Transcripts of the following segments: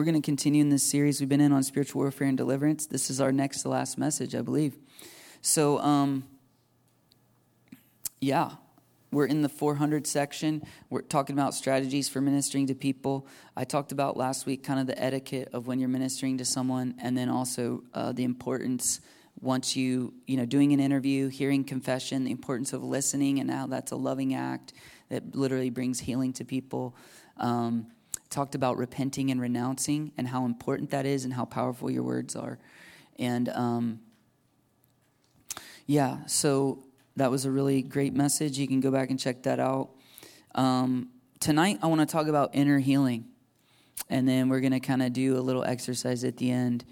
we're going to continue in this series we've been in on spiritual warfare and deliverance. This is our next to last message, I believe. So, um, yeah, we're in the 400 section. We're talking about strategies for ministering to people. I talked about last week kind of the etiquette of when you're ministering to someone, and then also uh, the importance once you, you know, doing an interview, hearing confession, the importance of listening, and how that's a loving act that literally brings healing to people. Um, talked about repenting and renouncing and how important that is and how powerful your words are. And um, yeah, so that was a really great message. You can go back and check that out. Um, tonight, I want to talk about inner healing. And then we're going to kind of do a little exercise at the end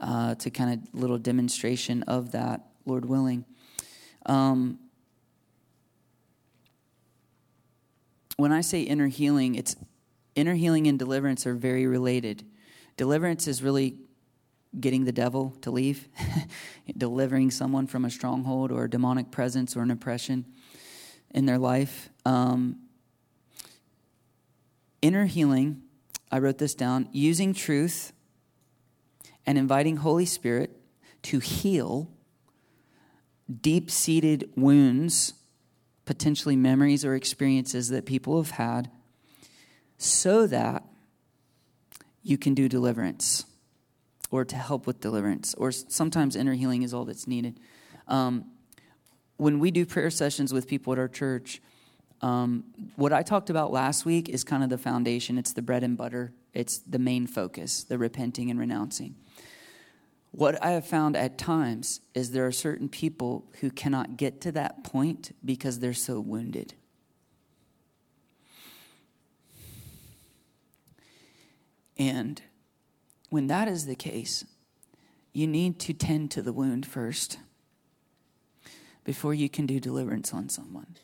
uh, to kind of little demonstration of that, Lord willing. Um, when I say inner healing, it's inner healing and deliverance are very related. Deliverance is really getting the devil to leave, delivering someone from a stronghold or a demonic presence or an oppression in their life. Um, inner healing, I wrote this down, using truth and inviting Holy Spirit to heal deep seated wounds, potentially memories or experiences that people have had, so that you can do deliverance or to help with deliverance, or sometimes inner healing is all that's needed. Um, when we do prayer sessions with people at our church, um, what I talked about last week is kind of the foundation. It's the bread and butter, it's the main focus, the repenting and renouncing. What I have found at times is there are certain people who cannot get to that point because they're so wounded. And when that is the case, you need to tend to the wound first before you can do deliverance on someone.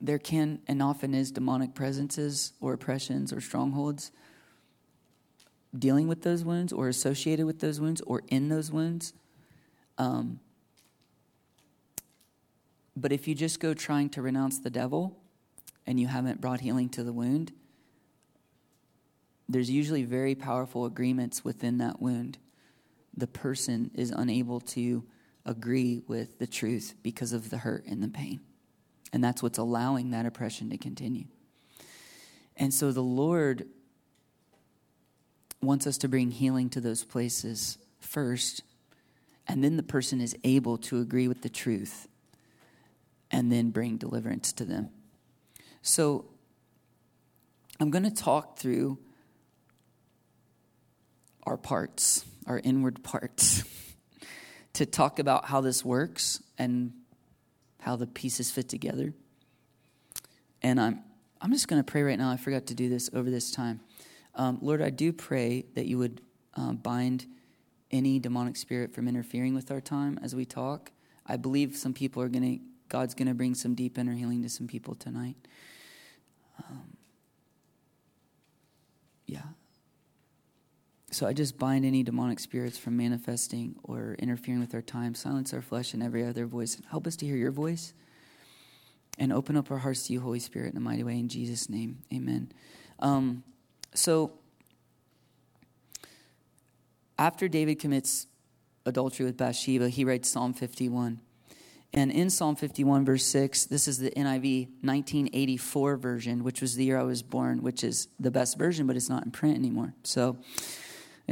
There can and often is demonic presences or oppressions or strongholds dealing with those wounds or associated with those wounds or in those wounds. Um, but if you just go trying to renounce the devil and you haven't brought healing to the wound, there's usually very powerful agreements within that wound. The person is unable to agree with the truth because of the hurt and the pain. And that's what's allowing that oppression to continue. And so the Lord wants us to bring healing to those places first, and then the person is able to agree with the truth and then bring deliverance to them. So I'm going to talk through our parts, our inward parts, to talk about how this works and how the pieces fit together. And I'm, I'm just going to pray right now. I forgot to do this over this time. Um, Lord, I do pray that you would um, bind any demonic spirit from interfering with our time as we talk. I believe some people are going to, God's going to bring some deep inner healing to some people tonight. Um, yeah. So I just bind any demonic spirits from manifesting or interfering with our time, silence our flesh and every other voice. Help us to hear your voice and open up our hearts to you, Holy Spirit, in a mighty way. In Jesus' name, amen. Um, so after David commits adultery with Bathsheba, he writes Psalm 51. And in Psalm 51, verse 6, this is the NIV 1984 version, which was the year I was born, which is the best version, but it's not in print anymore. So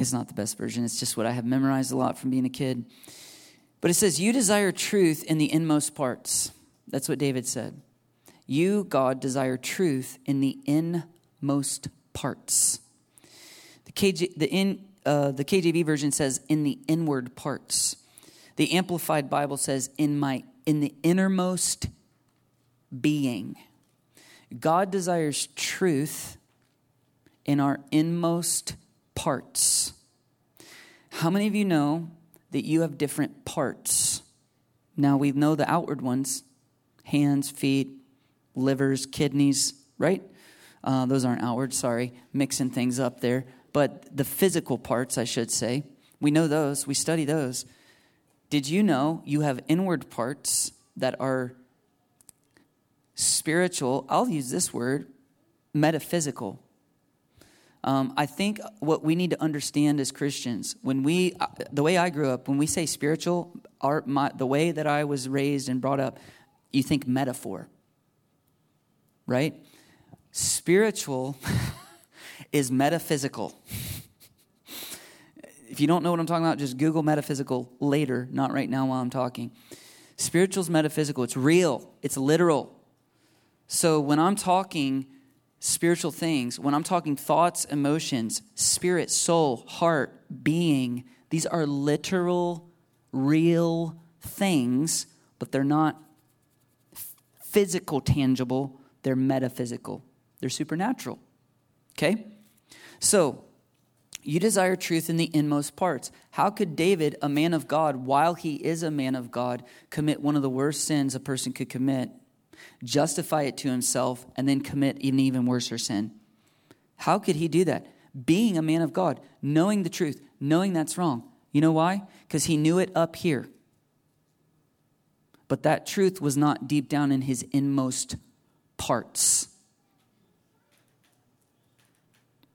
it's not the best version, it's just what I have memorized a lot from being a kid. But it says, You desire truth in the inmost parts. That's what David said. You, God, desire truth in the inmost parts. The, KJ, the, in, uh, the KJV version says, in the inward parts. The Amplified Bible says, in, my, in the innermost being. God desires truth in our inmost parts. How many of you know that you have different parts? Now we know the outward ones hands, feet, livers, kidneys, right? Uh, those aren't outward, sorry, mixing things up there. But the physical parts, I should say, we know those, we study those. Did you know you have inward parts that are spiritual? I'll use this word metaphysical. Um, I think what we need to understand as Christians, when we, uh, the way I grew up, when we say spiritual, our, my, the way that I was raised and brought up, you think metaphor, right? Spiritual is metaphysical. if you don't know what I'm talking about, just Google metaphysical later, not right now while I'm talking. Spiritual is metaphysical, it's real, it's literal. So when I'm talking spiritual things, when I'm talking thoughts, emotions, spirit, soul, heart, being, these are literal, real things, but they're not physical, tangible, they're metaphysical, they're supernatural. Okay? So, you desire truth in the inmost parts. How could David, a man of God, while he is a man of God, commit one of the worst sins a person could commit justify it to himself, and then commit an even worse sin. How could he do that? Being a man of God, knowing the truth, knowing that's wrong. You know why? Because he knew it up here. But that truth was not deep down in his inmost parts.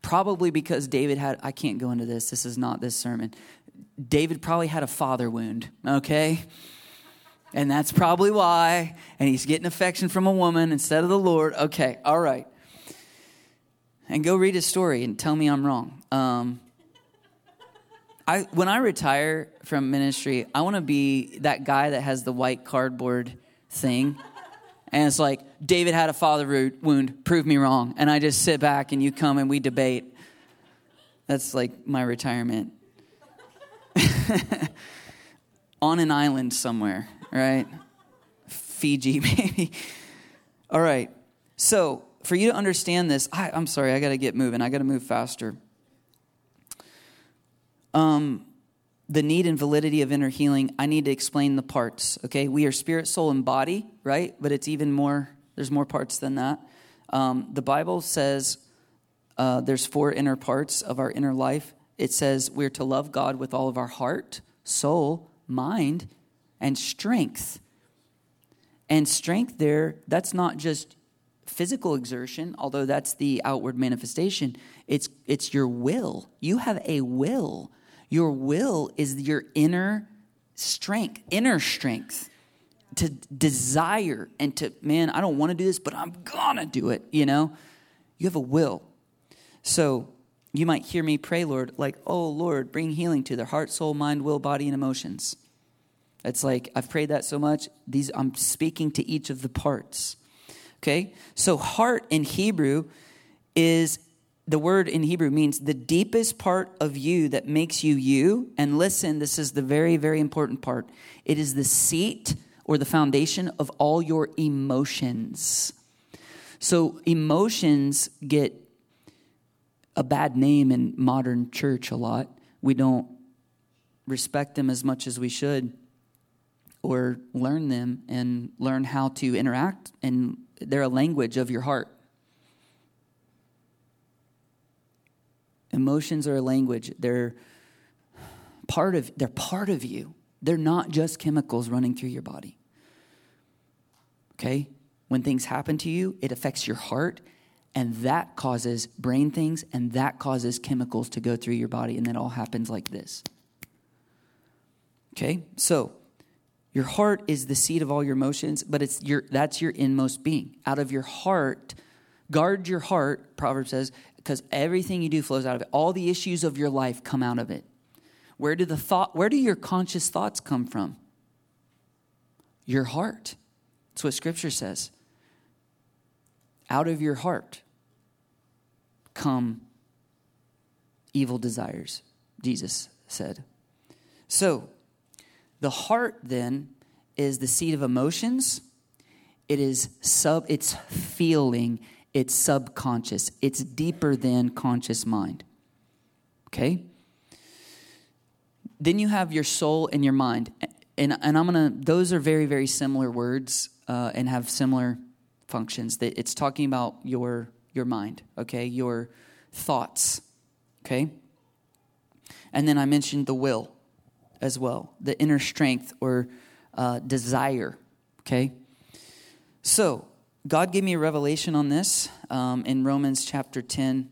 Probably because David had, I can't go into this, this is not this sermon. David probably had a father wound, okay? And that's probably why. And he's getting affection from a woman instead of the Lord. Okay, all right. And go read his story and tell me I'm wrong. Um, I, when I retire from ministry, I want to be that guy that has the white cardboard thing. And it's like, David had a father wound, prove me wrong. And I just sit back and you come and we debate. That's like my retirement. On an island somewhere right? Fiji, maybe. All right. So, for you to understand this, I, am sorry, I got to get moving. I got to move faster. Um, the need and validity of inner healing, I need to explain the parts, okay? We are spirit, soul, and body, right? But it's even more, there's more parts than that. Um, the Bible says uh, there's four inner parts of our inner life. It says we're to love God with all of our heart, soul, mind, and strength. And strength there, that's not just physical exertion, although that's the outward manifestation. It's, it's your will. You have a will. Your will is your inner strength, inner strength to desire and to, man, I don't want to do this, but I'm gonna do it, you know? You have a will. So you might hear me pray, Lord, like, oh, Lord, bring healing to their heart, soul, mind, will, body, and emotions. It's like I've prayed that so much. These I'm speaking to each of the parts. Okay? So heart in Hebrew is the word in Hebrew means the deepest part of you that makes you you. And listen, this is the very, very important part. It is the seat or the foundation of all your emotions. So emotions get a bad name in modern church a lot. We don't respect them as much as we should or learn them and learn how to interact and they're a language of your heart. Emotions are a language. They're part of they're part of you. They're not just chemicals running through your body. Okay? When things happen to you it affects your heart and that causes brain things and that causes chemicals to go through your body and that all happens like this. Okay? So your heart is the seat of all your emotions, but it's your that's your inmost being. Out of your heart, guard your heart, Proverbs says, because everything you do flows out of it. All the issues of your life come out of it. Where do the thought where do your conscious thoughts come from? Your heart. That's what scripture says. Out of your heart come evil desires, Jesus said. So, the heart then is the seat of emotions. It is sub it's feeling, it's subconscious. It's deeper than conscious mind. Okay? Then you have your soul and your mind. And, and I'm to, those are very, very similar words uh, and have similar functions. That It's talking about your, your mind, okay? Your thoughts, okay? And then I mentioned the will as well the inner strength or uh, desire. Okay? So, God gave me a revelation on this um, in Romans chapter 10,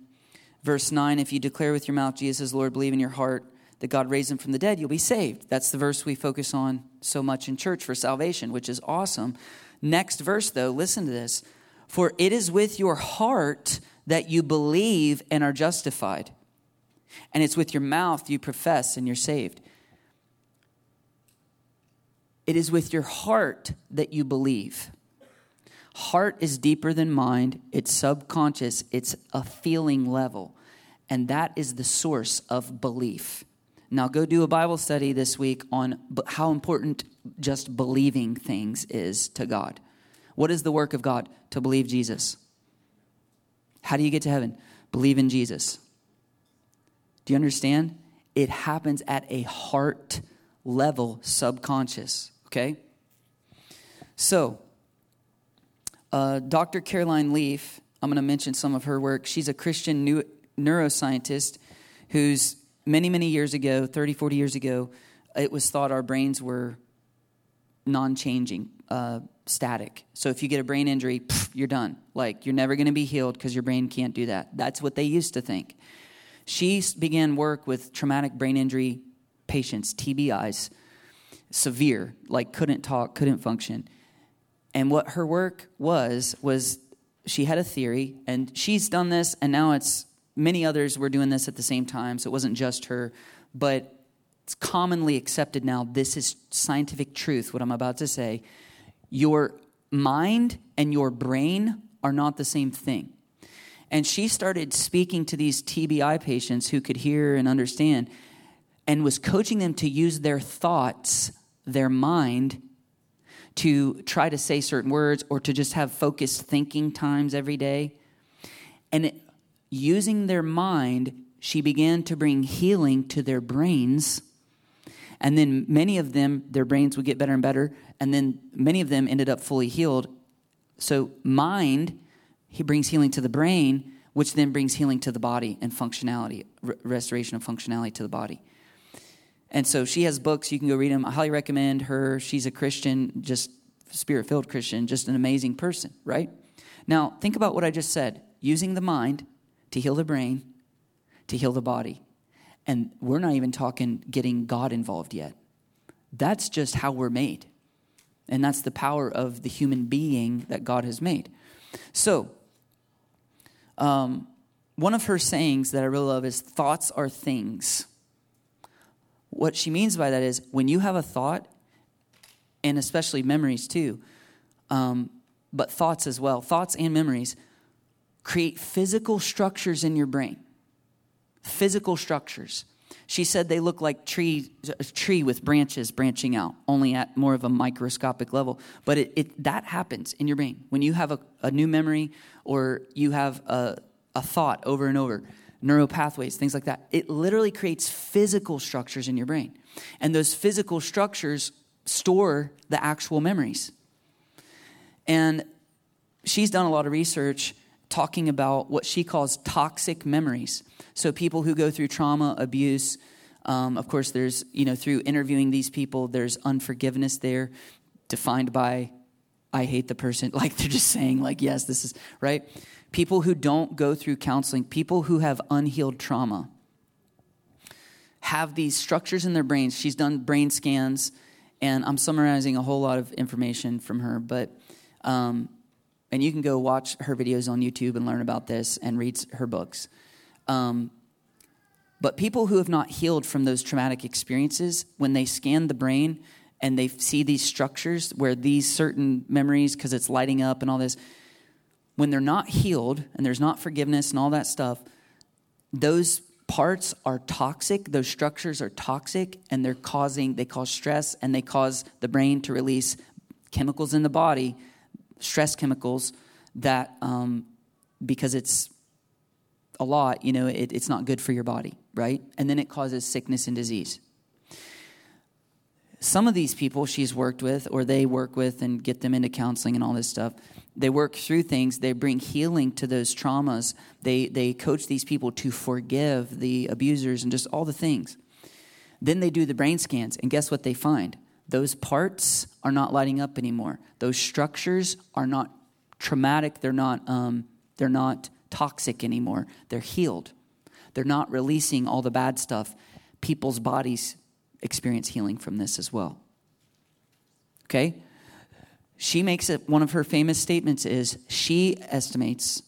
Verse 9 If you declare with your mouth Jesus Lord, believe in your heart that God raised him from the dead, you'll be saved. That's the verse we focus on so much in church for salvation, which is awesome. Next verse, though, listen to this. For it is with your heart that you believe and are justified, and it's with your mouth you profess and you're saved. It is with your heart that you believe. Heart is deeper than mind, it's subconscious, it's a feeling level. And that is the source of belief. Now, go do a Bible study this week on how important just believing things is to God. What is the work of God? To believe Jesus. How do you get to heaven? Believe in Jesus. Do you understand? It happens at a heart level, subconscious, okay? So, uh, Dr. Caroline Leaf, I'm going to mention some of her work. She's a Christian new, neuroscientist who's many, many years ago, 30, 40 years ago, it was thought our brains were non changing, uh, static. So if you get a brain injury, pff, you're done. Like, you're never going to be healed because your brain can't do that. That's what they used to think. She began work with traumatic brain injury patients, TBIs, severe, like couldn't talk, couldn't function. And what her work was, was she had a theory, and she's done this, and now it's many others were doing this at the same time, so it wasn't just her, but it's commonly accepted now. This is scientific truth, what I'm about to say. Your mind and your brain are not the same thing. And she started speaking to these TBI patients who could hear and understand and was coaching them to use their thoughts, their mind, to try to say certain words or to just have focused thinking times every day. And it, using their mind, she began to bring healing to their brains. And then many of them, their brains would get better and better. And then many of them ended up fully healed. So, mind, he brings healing to the brain, which then brings healing to the body and functionality, restoration of functionality to the body. And so she has books. You can go read them. I highly recommend her. She's a Christian, just spirit filled Christian, just an amazing person, right? Now, think about what I just said using the mind to heal the brain, to heal the body. And we're not even talking getting God involved yet. That's just how we're made. And that's the power of the human being that God has made. So, um, one of her sayings that I really love is thoughts are things. What she means by that is when you have a thought, and especially memories too, um, but thoughts as well, thoughts and memories create physical structures in your brain. Physical structures. She said they look like tree, a tree with branches branching out, only at more of a microscopic level. But it, it that happens in your brain. When you have a, a new memory or you have a, a thought over and over, neural pathways, things like that. It literally creates physical structures in your brain. And those physical structures store the actual memories. And she's done a lot of research talking about what she calls toxic memories. So people who go through trauma, abuse, um, of course, there's, you know, through interviewing these people, there's unforgiveness there, defined by, I hate the person. Like they're just saying, like, yes, this is, right? People who don't go through counseling, people who have unhealed trauma, have these structures in their brains. She's done brain scans, and I'm summarizing a whole lot of information from her, but. Um, and you can go watch her videos on YouTube and learn about this and read her books. Um, but people who have not healed from those traumatic experiences, when they scan the brain and they see these structures where these certain memories, because it's lighting up and all this, when they're not healed and there's not forgiveness and all that stuff, those parts are toxic, those structures are toxic, and they're causing, they cause stress and they cause the brain to release chemicals in the body, stress chemicals that, um, because it's a lot, you know, it, it's not good for your body, right? And then it causes sickness and disease. Some of these people she's worked with, or they work with and get them into counseling and all this stuff, they work through things. They bring healing to those traumas. They, they coach these people to forgive the abusers and just all the things. Then they do the brain scans, and guess what they find? Those parts are not lighting up anymore. Those structures are not traumatic. They're not, um, they're not toxic anymore. They're healed. they're not releasing all the bad stuff. People's bodies experience healing from this as well. Okay? She makes it one of her famous statements is she estimates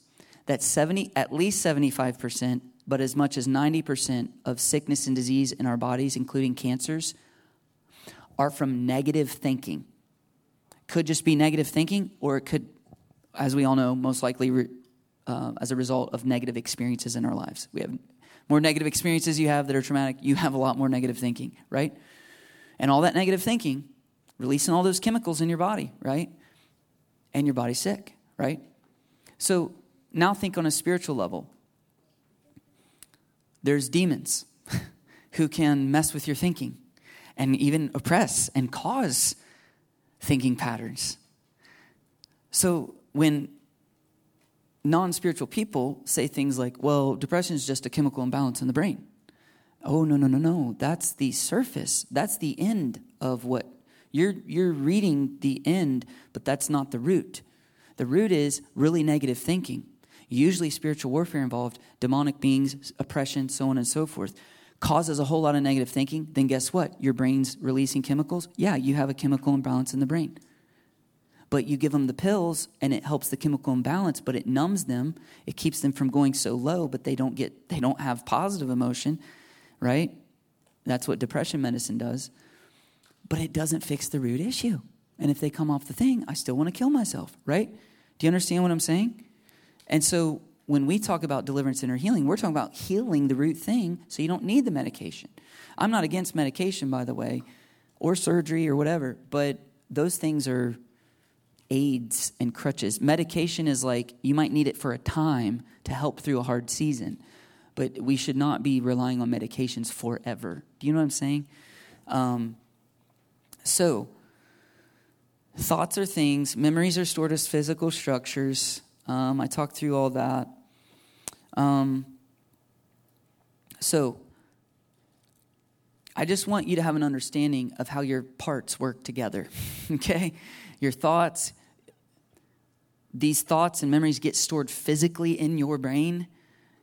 that 70 at least 75% but as much as 90% of sickness and disease in our bodies including cancers are from negative thinking. Could just be negative thinking or it could as we all know most likely uh, as a result of negative experiences in our lives. We have more negative experiences you have that are traumatic, you have a lot more negative thinking, right? And all that negative thinking, releasing all those chemicals in your body, right? And your body's sick, right? So now think on a spiritual level. There's demons who can mess with your thinking and even oppress and cause thinking patterns. So when non spiritual people say things like, well, depression is just a chemical imbalance in the brain. Oh, no, no, no, no. That's the surface. That's the end of what you're, you're reading the end, but that's not the root. The root is really negative thinking, usually spiritual warfare involved, demonic beings, oppression, so on and so forth. Causes a whole lot of negative thinking, then guess what? Your brain's releasing chemicals. Yeah, you have a chemical imbalance in the brain but you give them the pills and it helps the chemical imbalance but it numbs them. It keeps them from going so low but they don't get they don't have positive emotion right? That's what depression medicine does. But it doesn't fix the root issue. And if they come off the thing i still want to kill myself right? Do you understand what i'm saying? And so when we talk about deliverance and or healing we're talking about healing the root thing so you don't need the medication. I'm not against medication by the way or surgery or whatever but those things are aids and crutches. Medication is like you might need it for a time to help through a hard season, but we should not be relying on medications forever. Do you know what I'm saying? Um, so, thoughts are things, memories are stored as physical structures. Um, I talked through all that. Um, so, I just want you to have an understanding of how your parts work together, okay? Your thoughts, these thoughts and memories get stored physically in your brain,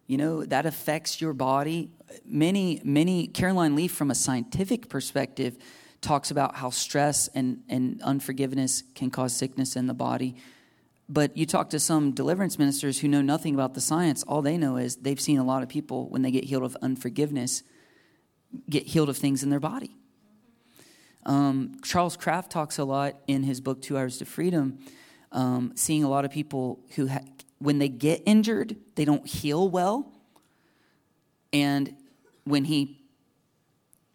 you know, that affects your body. Many, many, Caroline Leaf, from a scientific perspective, talks about how stress and, and unforgiveness can cause sickness in the body. But you talk to some deliverance ministers who know nothing about the science, all they know is they've seen a lot of people, when they get healed of unforgiveness, get healed of things in their body. Um, Charles Kraft talks a lot in his book, Two Hours to Freedom um, seeing a lot of people who, ha- when they get injured, they don't heal well. And when he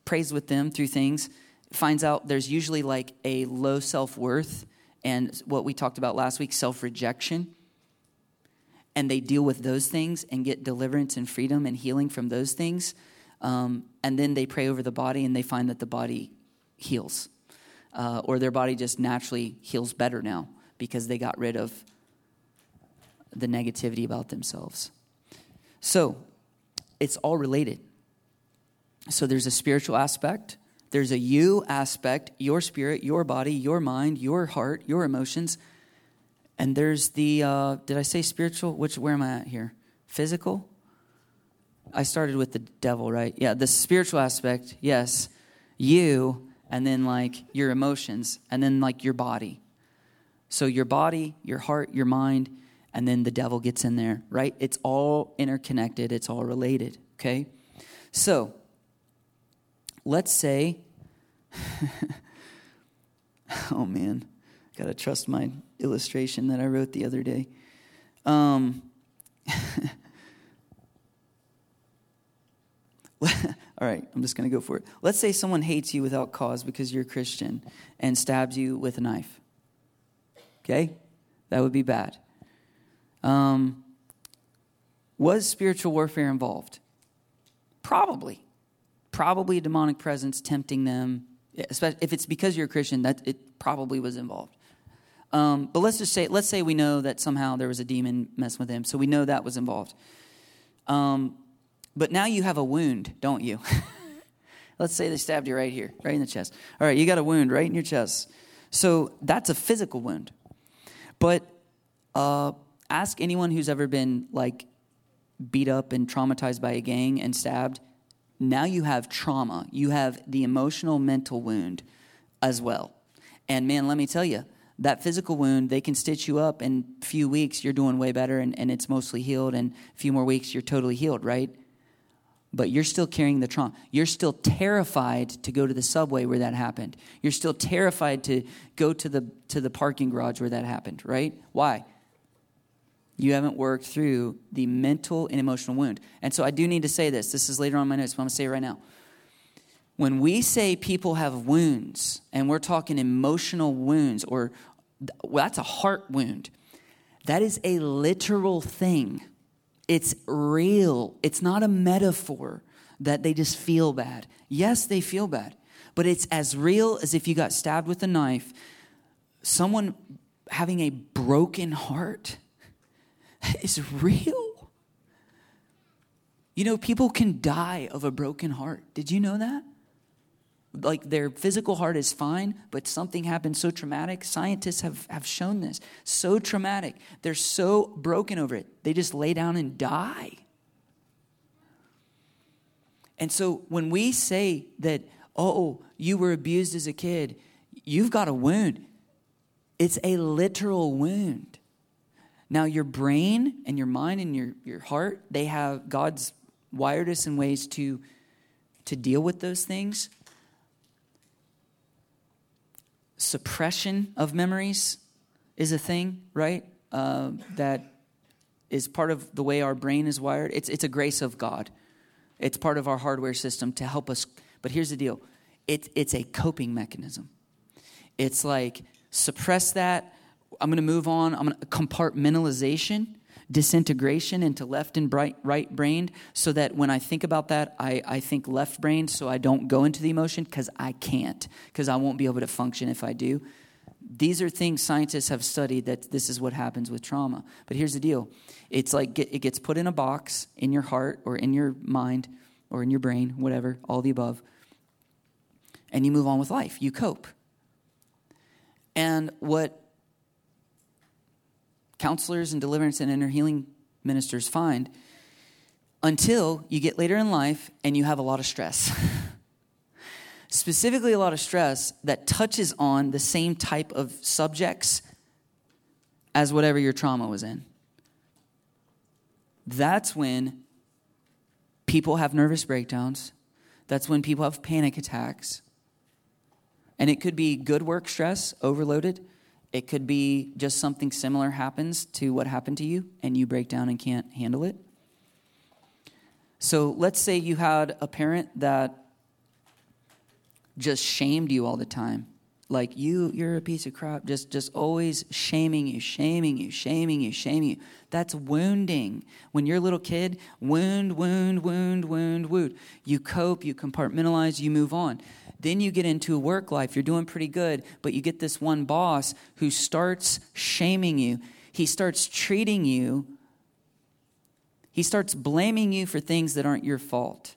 prays with them through things, finds out there's usually like a low self worth and what we talked about last week self rejection. And they deal with those things and get deliverance and freedom and healing from those things. Um, and then they pray over the body and they find that the body heals. Uh, or their body just naturally heals better now because they got rid of the negativity about themselves. So, it's all related. So, there's a spiritual aspect, there's a you aspect, your spirit, your body, your mind, your heart, your emotions. And there's the, uh, did I say spiritual? Which, where am I at here? Physical? I started with the devil, right? Yeah, the spiritual aspect, yes. You, and then like your emotions, and then like your body. So your body, your heart, your mind, and then the devil gets in there, right? It's all interconnected, it's all related, okay? So let's say, oh man, gotta trust my illustration that I wrote the other day. Um, all right, I'm just to go for it. Let's say someone hates you without cause because you're a Christian and stabs you with a knife. Okay? That would be bad. Um, was spiritual warfare involved? Probably. Probably a demonic presence tempting them. If it's because you're a Christian, that it probably was involved. Um, but let's just say, let's say we know that somehow there was a demon messing with him, so we know that was involved. Um, but now you have a wound, don't you? let's say they stabbed you right here, right in the chest. All right, you got a wound right in your chest. So that's a physical wound. But uh, ask anyone who's ever been like beat up and traumatized by a gang and stabbed, now you have trauma. You have the emotional, mental wound as well. And man, let me tell you, that physical wound, they can stitch you up in a few weeks, you're doing way better and, and it's mostly healed. And a few more weeks, you're totally healed, right? But you're still carrying the trauma. You're still terrified to go to the subway where that happened. You're still terrified to go to the, to the parking garage where that happened, right? Why? You haven't worked through the mental and emotional wound. And so I do need to say this. This is later on my notes, but I'm going to say it right now. When we say people have wounds, and we're talking emotional wounds, or well, that's a heart wound, that is a literal thing. It's real. It's not a metaphor that they just feel bad. Yes, they feel bad, but it's as real as if you got stabbed with a knife. Someone having a broken heart is real. You know, people can die of a broken heart. Did you know that? Like their physical heart is fine, but something happened so traumatic. Scientists have, have shown this. So traumatic. They're so broken over it. They just lay down and die. And so when we say that, oh, you were abused as a kid, you've got a wound, it's a literal wound. Now, your brain and your mind and your, your heart, they have God's wired us in ways to, to deal with those things. Suppression of memories is a thing, right? Uh, that is part of the way our brain is wired. It's, it's a grace of God. It's part of our hardware system to help us. But here's the deal it, it's a coping mechanism. It's like suppress that, I'm going to move on. I'm going to compartmentalization, disintegration into left and right, right brain, so that when I think about that, I, I think left brain, so I don't go into the emotion because I can't, because I won't be able to function if I do. These are things scientists have studied that this is what happens with trauma. But here's the deal it's like it gets put in a box in your heart or in your mind or in your brain, whatever, all the above, and you move on with life. You cope. And what counselors and deliverance and inner healing ministers find until you get later in life and you have a lot of stress. Specifically, a lot of stress that touches on the same type of subjects as whatever your trauma was in. That's when people have nervous breakdowns. That's when people have panic attacks. And it could be good work stress, overloaded. It could be just something similar happens to what happened to you and you break down and can't handle it. So let's say you had a parent that just shamed you all the time. Like you you're a piece of crap, just just always shaming you, shaming you, shaming you, shaming you. That's wounding. When you're a little kid, wound, wound, wound, wound, wound. You cope, you compartmentalize, you move on. Then you get into a work life, you're doing pretty good, but you get this one boss who starts shaming you. He starts treating you, he starts blaming you for things that aren't your fault.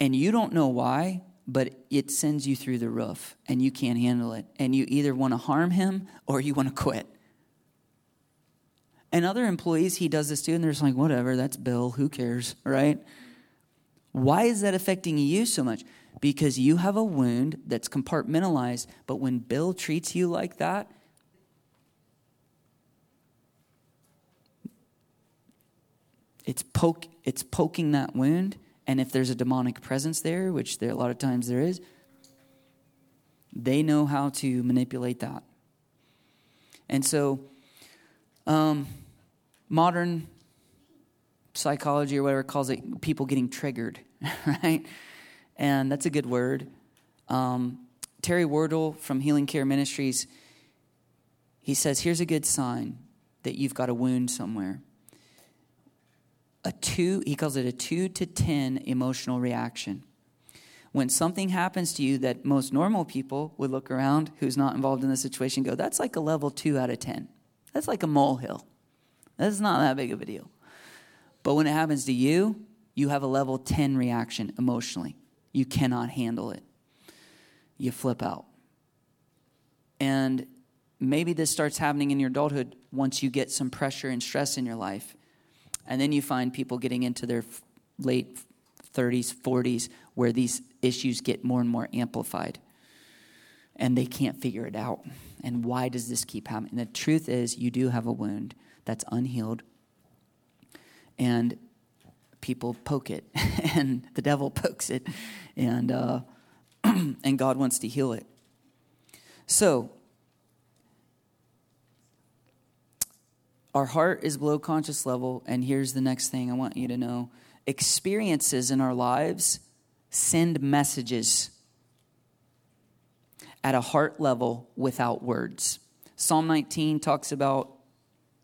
And you don't know why, but it sends you through the roof and you can't handle it. And you either want to harm him or you want to quit. And other employees, he does this too, and they're just like, whatever, that's Bill, who cares, right? Why is that affecting you so much? Because you have a wound that's compartmentalized. But when Bill treats you like that, it's poke it's poking that wound and if there's a demonic presence there which there a lot of times there is they know how to manipulate that and so um, modern psychology or whatever calls it people getting triggered right and that's a good word. Um, Terry Wardle from Healing Care Ministries, he says, Here's a good sign that you've got a wound somewhere. A two, he calls it a two to 10 emotional reaction. When something happens to you that most normal people would look around who's not involved in the situation go, That's like a level two out of 10. That's like a molehill. That's not that big of a deal. But when it happens to you, you have a level 10 reaction emotionally you cannot handle it. You flip out. And maybe this starts happening in your adulthood once you get some pressure and stress in your life. And then you find people getting into their late 30s, 40s, where these issues get more and more amplified. And they can't figure it out. And why does this keep happening? And the truth is, you do have a wound that's unhealed. And people poke it, and the devil pokes it, and, uh, and God wants to heal it. So, our heart is below conscious level, and here's the next thing I want you to know experiences in our lives send messages at a heart level without words. Psalm 19 talks about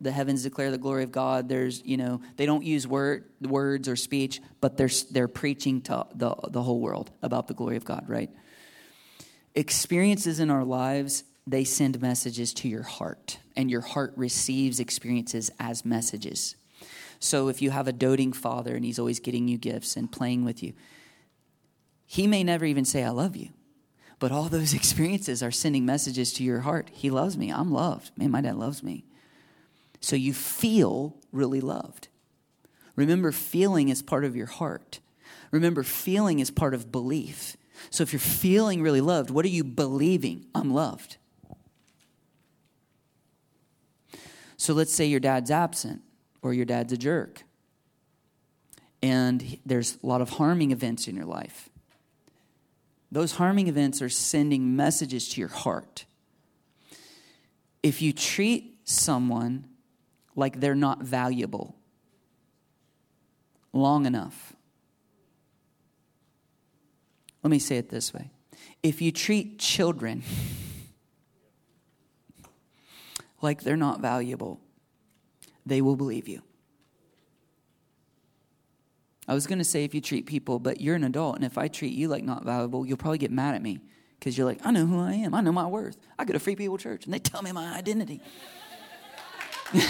the heavens declare the glory of God. There's, you know, they don't use word, words or speech, but they're, they're preaching to the, the whole world about the glory of God, right? Experiences in our lives, they send messages to your heart, and your heart receives experiences as messages. So if you have a doting father and he's always getting you gifts and playing with you, he may never even say, I love you. But all those experiences are sending messages to your heart. He loves me. I'm loved. Man, my dad loves me. So you feel really loved. Remember, feeling is part of your heart. Remember, feeling is part of belief. So if you're feeling really loved, what are you believing? I'm loved. So let's say your dad's absent or your dad's a jerk. And there's a lot of harming events in your life. Those harming events are sending messages to your heart. If you treat someone like they're not valuable long enough, let me say it this way if you treat children like they're not valuable, they will believe you. I was going to say if you treat people, but you're an adult, and if I treat you like not valuable, you'll probably get mad at me because you're like, I know who I am. I know my worth. I go to Free People Church, and they tell me my identity.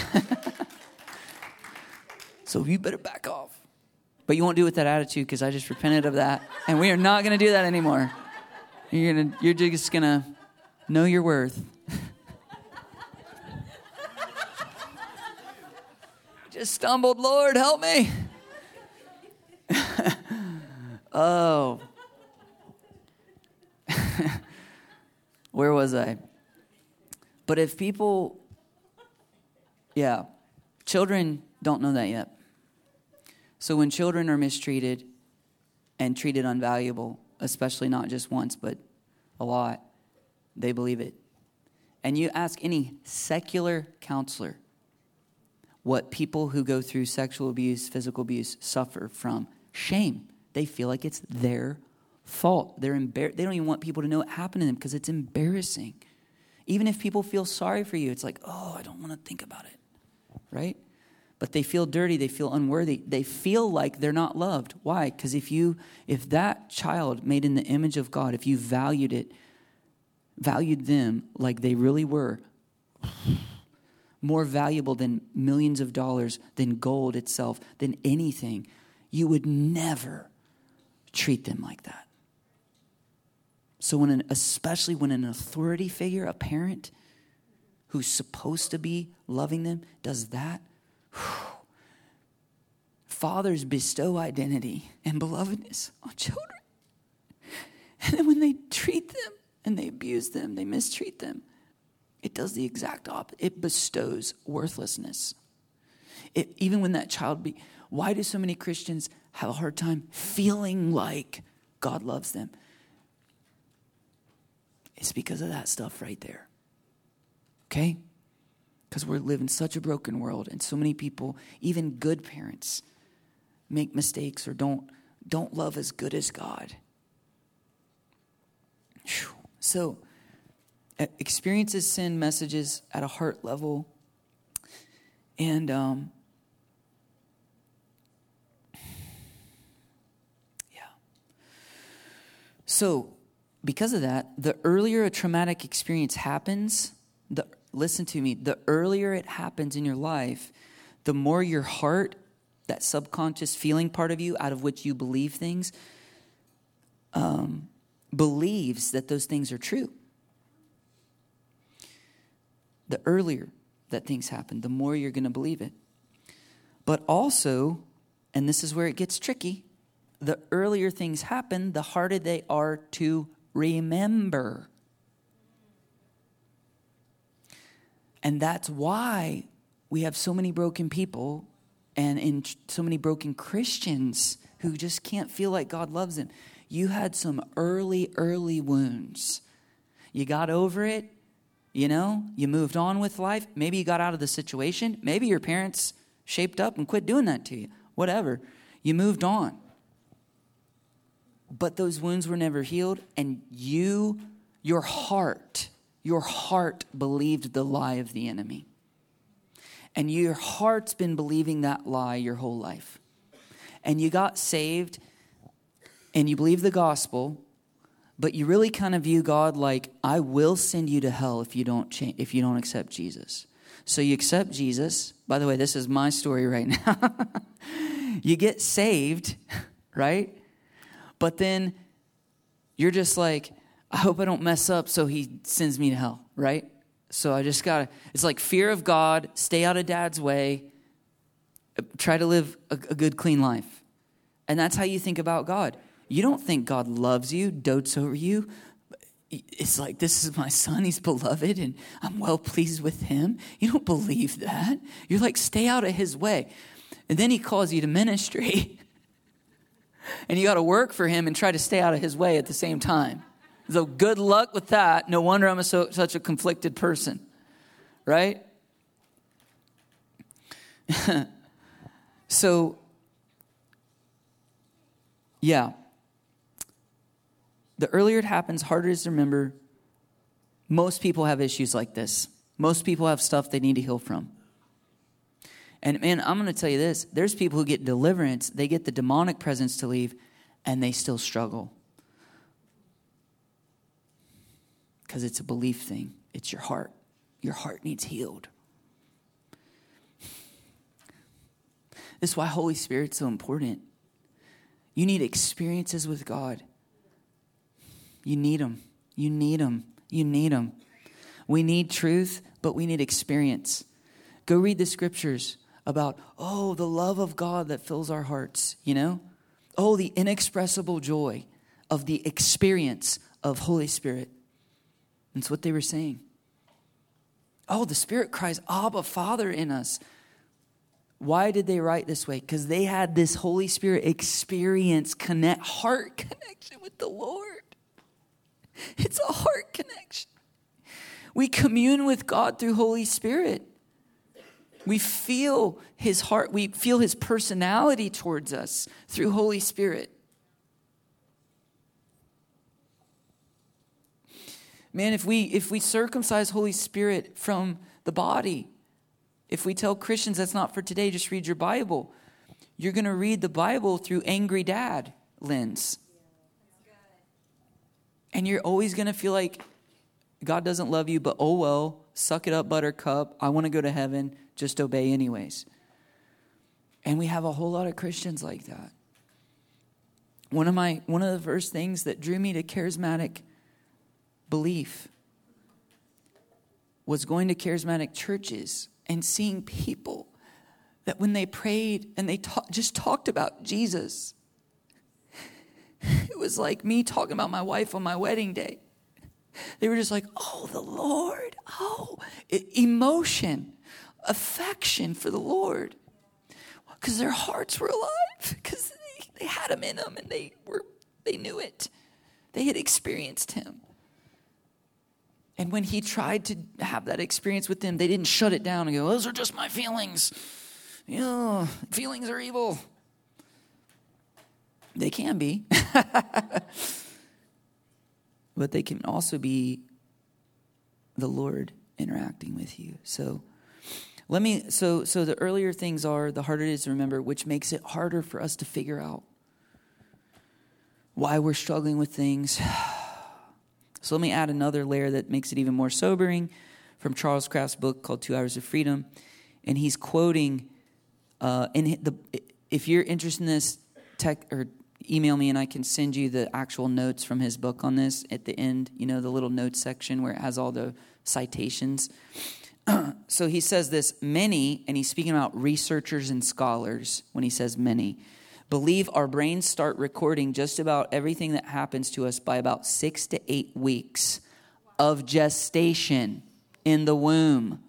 so you better back off. But you won't do it with that attitude because I just repented of that, and we are not going to do that anymore. You're gonna, you're just going to know your worth. just stumbled, Lord, help me. oh. Where was I? But if people, yeah, children don't know that yet. So when children are mistreated and treated unvaluable, especially not just once, but a lot, they believe it. And you ask any secular counselor what people who go through sexual abuse, physical abuse suffer from shame. They feel like it's their fault. They're embar- they don't even want people to know what happened to them because it's embarrassing. Even if people feel sorry for you, it's like, oh, I don't want to think about it, right? But they feel dirty, they feel unworthy. They feel like they're not loved. Why? Because if you if that child made in the image of God, if you valued it, valued them like they really were, more valuable than millions of dollars, than gold itself, than anything, you would never treat them like that. So when an, especially when an authority figure, a parent who's supposed to be loving them does that, whew, fathers bestow identity and belovedness on children. And then when they treat them and they abuse them, they mistreat them, it does the exact opposite. It bestows worthlessness. It, even when that child be, why do so many Christians have a hard time feeling like God loves them? It's because of that stuff right there. Okay? Because we live in such a broken world, and so many people, even good parents, make mistakes or don't, don't love as good as God. So, experiences send messages at a heart level. And um, yeah. So, because of that, the earlier a traumatic experience happens, the listen to me, the earlier it happens in your life, the more your heart, that subconscious feeling part of you out of which you believe things, um, believes that those things are true. The earlier that things happen, the more you're going to believe it. But also, and this is where it gets tricky, the earlier things happen, the harder they are to remember. And that's why we have so many broken people and in so many broken Christians who just can't feel like God loves them. You had some early, early wounds. You got over it, you know, you moved on with life. Maybe you got out of the situation. Maybe your parents shaped up and quit doing that to you. Whatever. You moved on. But those wounds were never healed, and you, your heart, your heart believed the lie of the enemy. And your heart's been believing that lie your whole life. And you got saved and you believe the gospel, but you really kind of view God like, I will send you to hell if you don't change, if you don't accept Jesus. So you accept Jesus. By the way, this is my story right now. you get saved, right? But then you're just like, I hope I don't mess up so he sends me to hell, right? So I just gotta, it's like fear of God, stay out of dad's way, try to live a, a good, clean life. And that's how you think about God. You don't think God loves you, dotes over you. It's like, this is my son, he's beloved, and I'm well pleased with him. You don't believe that. You're like, stay out of his way. And then he calls you to ministry, and you got to work for him and try to stay out of his way at the same time. So, good luck with that. No wonder I'm a so, such a conflicted person, right? so, yeah the earlier it happens, harder it is to remember. Most people have issues like this. Most people have stuff they need to heal from. And man, I'm going to tell you this there's people who get deliverance, they get the demonic presence to leave, and they still struggle. Because it's a belief thing, it's your heart. Your heart needs healed. This is why Holy Spirit's so important. You need experiences with God. You need them. You need them. You need them. We need truth, but we need experience. Go read the scriptures about, oh, the love of God that fills our hearts, you know? Oh, the inexpressible joy of the experience of Holy Spirit. That's what they were saying. Oh, the Spirit cries, Abba, Father, in us. Why did they write this way? Because they had this Holy Spirit experience, connect, heart connection with the Lord. It's a heart connection. We commune with God through Holy Spirit. We feel his heart, we feel his personality towards us through Holy Spirit. Man, if we if we circumcise Holy Spirit from the body, if we tell Christians that's not for today, just read your Bible, you're going to read the Bible through angry dad lens. And you're always going to feel like God doesn't love you, but oh well, suck it up, buttercup. I want to go to heaven. Just obey, anyways. And we have a whole lot of Christians like that. One of my one of the first things that drew me to charismatic belief was going to charismatic churches and seeing people that when they prayed and they just talked about Jesus, it was like me talking about my wife on my wedding day. They were just like, oh, the Lord. Oh, emotion, affection for the Lord. Because their hearts were alive, because they, they had him in them and they, were, they knew it. They had experienced him. And when he tried to have that experience with them, they didn't shut it down and go, those are just my feelings. You know, feelings are evil. They can be. but they can also be the Lord interacting with you. So let me so so the earlier things are the harder it is to remember, which makes it harder for us to figure out why we're struggling with things. So let me add another layer that makes it even more sobering from Charles Kraft's book called Two Hours of Freedom. And he's quoting uh, in the if you're interested in this tech or email me and I can send you the actual notes from his book on this at the end, you know, the little notes section where it has all the citations. so he says this many, and he's speaking about researchers and scholars when he says many, believe our brains start recording just about everything that happens to us by about six to eight weeks of gestation in the womb,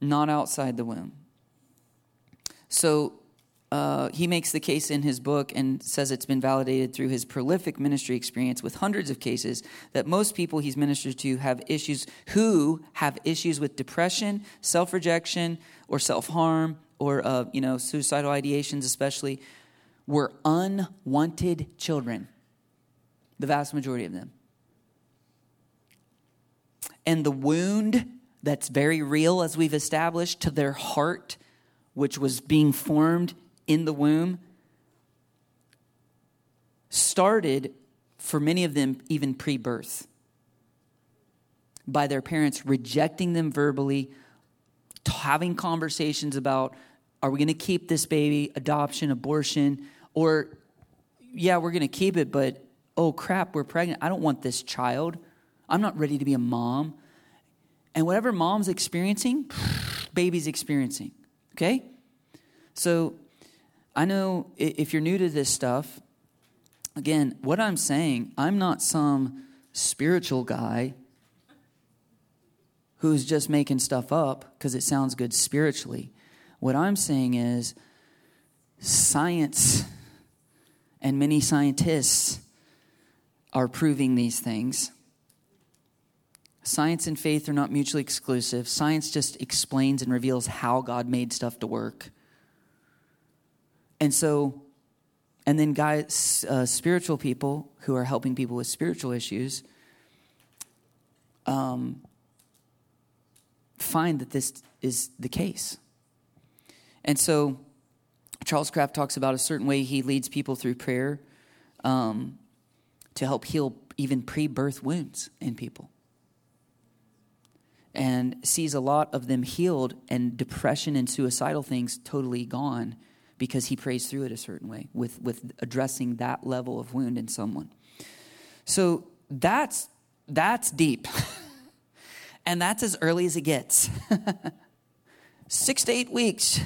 not outside the womb. So uh, he makes the case in his book and says it's been validated through his prolific ministry experience with hundreds of cases that most people he's ministered to have issues who have issues with depression, self-rejection, or self-harm, or uh, you know suicidal ideations, especially, were unwanted children. The vast majority of them. And the wound that's very real, as we've established, to their heart, which was being formed in the womb started for many of them even pre birth by their parents rejecting them verbally, having conversations about are we going to keep this baby, adoption, abortion, or yeah, we're going to keep it, but oh crap, we're pregnant. I don't want this child. I'm not ready to be a mom. And whatever mom's experiencing, baby's experiencing. Okay? So I know if you're new to this stuff, again, what I'm saying, I'm not some spiritual guy who's just making stuff up because it sounds good spiritually. What I'm saying is science and many scientists are proving these things. Science and faith are not mutually exclusive. Science just explains and reveals how God made stuff to work. And so, and then guys, uh, spiritual people who are helping people with spiritual issues um, find that this is the case. And so, Charles Kraft talks about a certain way he leads people through prayer um, to help heal even pre birth wounds in people. And sees a lot of them healed and depression and suicidal things totally gone because he prays through it a certain way with, with addressing that level of wound in someone. So that's, that's deep. and that's as early as it gets. Six to eight weeks.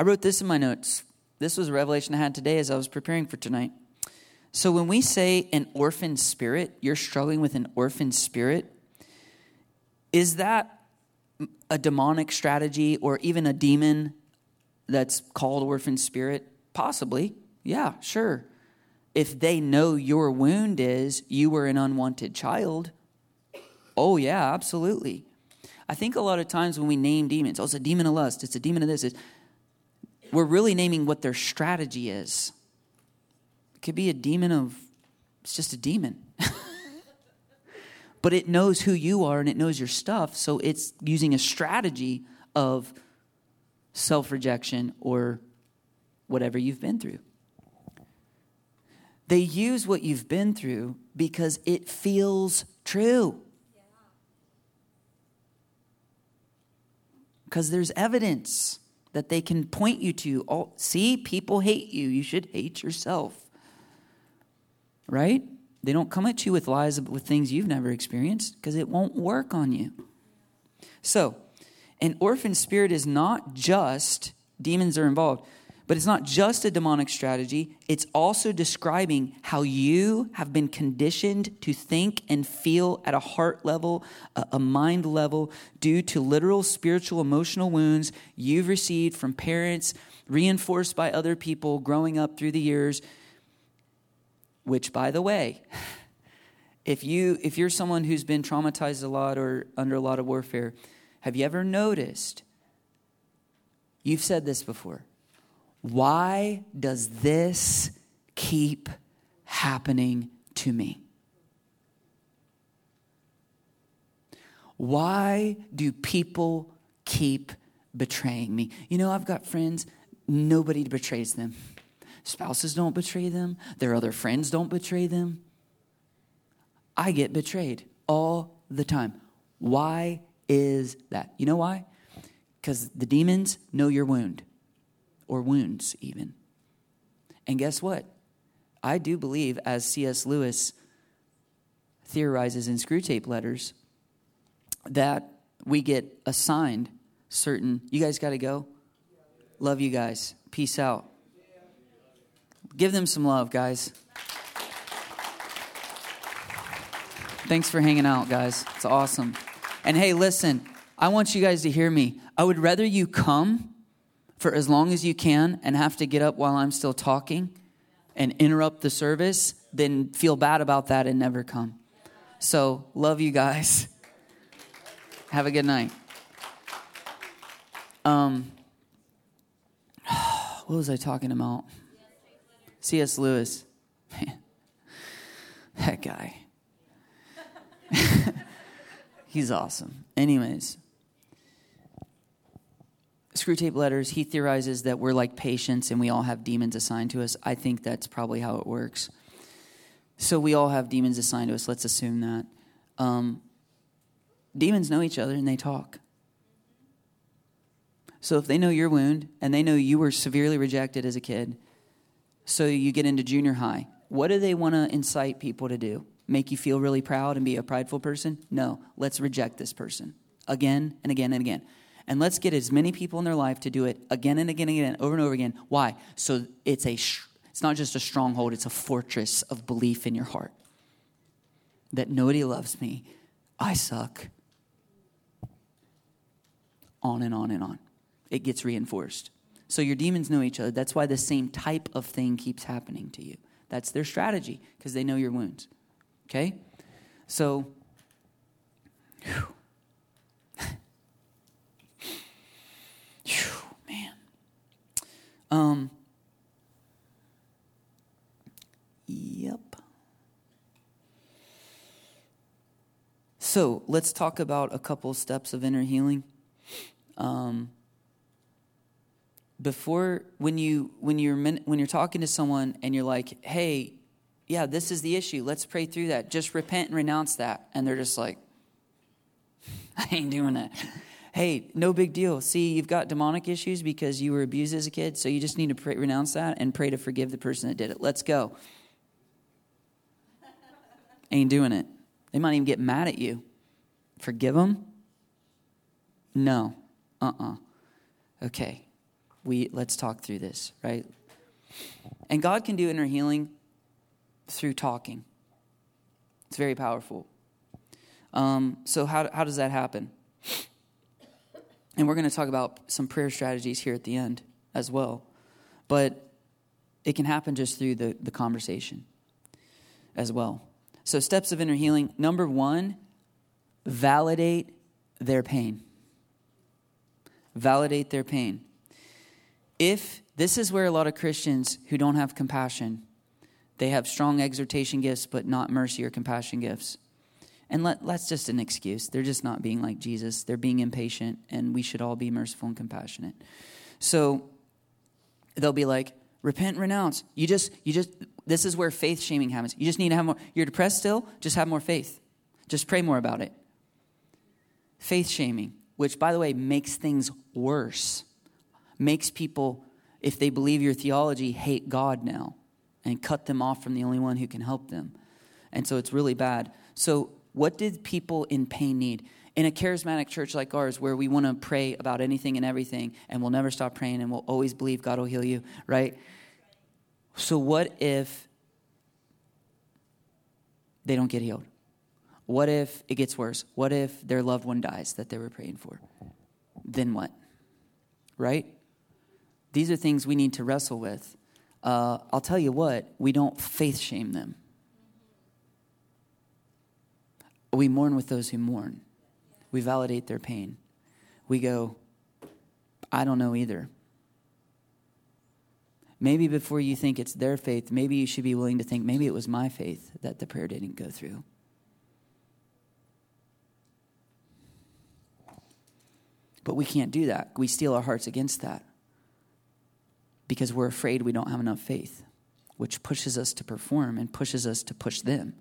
I wrote this in my notes. This was a revelation I had today as I was preparing for tonight. So when we say an orphan spirit, you're struggling with an orphan spirit, is that a demonic strategy or even a demon that's called orphan spirit? Possibly. Yeah, sure. If they know your wound is you were an unwanted child, oh, yeah, absolutely. I think a lot of times when we name demons, oh, it's a demon of lust, it's a demon of this, it's, we're really naming what their strategy is. It could be a demon of, it's just a demon. but it knows who you are and it knows your stuff, so it's using a strategy of self rejection, or whatever you've been through. They use what you've been through because it feels true. Because there's evidence that they can point you to. Oh, see, people hate you. You should hate yourself. Right? They don't come at you with lies with things you've never experienced because it won't work on you. So, an orphan spirit is not just, demons are involved, but it's not just a demonic strategy. It's also describing how you have been conditioned to think and feel at a heart level, a mind level, due to literal spiritual, emotional wounds you've received from parents, reinforced by other people growing up through the years. Which, by the way, if you if you're someone who's been traumatized a lot or under a lot of warfare, have you ever noticed? You've said this before. Why does this keep happening to me? Why do people keep betraying me? You know, I've got friends, nobody betrays them. Spouses don't betray them, their other friends don't betray them. I get betrayed all the time. Why is that. You know why? Because the demons know your wound, or wounds even. And guess what? I do believe, as C.S. Lewis theorizes in Screwtape letters that we get assigned certain. You guys got to go? Love you guys. Peace out. Give them some love, guys. Thanks for hanging out, guys. It's awesome. And hey, listen, I want you guys to hear me. I would rather you come for as long as you can and have to get up while I'm still talking and interrupt the service then feel bad about that and never come. So, love you guys. Have a good night. Um, what was I talking about? C.S. Lewis. Man, that guy. He's awesome. Anyways, Screwtape letters, he theorizes that we're like patients and we all have demons assigned to us. I think that's probably how it works. So we all have demons assigned to us. Let's assume that. Um, demons know each other and they talk. So if they know your wound and they know you were severely rejected as a kid, so you get into junior high, what do they want to incite people to do? make you feel really proud and be a prideful person? No, let's reject this person again and again and again. And let's get as many people in their life to do it again and again and again, over and over again. Why? So it's a it's not just a stronghold, it's a fortress of belief in your heart. That nobody loves me. I suck. On and on and on. It gets reinforced. So your demons know each other. That's why the same type of thing keeps happening to you. That's their strategy because they know your wounds. Okay? So, whew man. Um, yep. So, let's talk about a couple steps of inner healing. Um, before when you when you're when you're talking to someone and you're like, "Hey, yeah, this is the issue. Let's pray through that. Just repent and renounce that. And they're just like, I ain't doing that. Hey, no big deal. See, you've got demonic issues because you were abused as a kid, so you just need to pray, renounce that and pray to forgive the person that did it. Let's go. ain't doing it. They might even get mad at you. Forgive them? No. Uh-uh. Okay. We let's talk through this, right? And God can do inner healing through talking. It's very powerful. Um, so, how, how does that happen? And we're going to talk about some prayer strategies here at the end as well. But it can happen just through the, the conversation as well. So, steps of inner healing number one, validate their pain. Validate their pain. If this is where a lot of Christians who don't have compassion they have strong exhortation gifts, but not mercy or compassion gifts. And let, that's just an excuse. They're just not being like Jesus. They're being impatient, and we should all be merciful and compassionate. So they'll be like, repent, renounce. You just, you just, this is where faith shaming happens. You just need to have more. You're depressed still? Just have more faith. Just pray more about it. Faith shaming, which, by the way, makes things worse, makes people, if they believe your theology, hate God now and cut them off from the only one who can help them. And so it's really bad. So, what did people in pain need? In a charismatic church like ours, where we want to pray about anything and everything, and we'll never stop praying, and we'll always believe God will heal you, right? So, what if they don't get healed? What if it gets worse? What if their loved one dies that they were praying for? Then what? Right? These are things we need to wrestle with uh, I'll tell you what, we don't faith shame them. We mourn with those who mourn. We validate their pain. We go, I don't know either. Maybe before you think it's their faith, maybe you should be willing to think maybe it was my faith that the prayer didn't go through. But we can't do that. We steel our hearts against that because we're afraid we don't have enough faith, which pushes us to perform and pushes us to push them.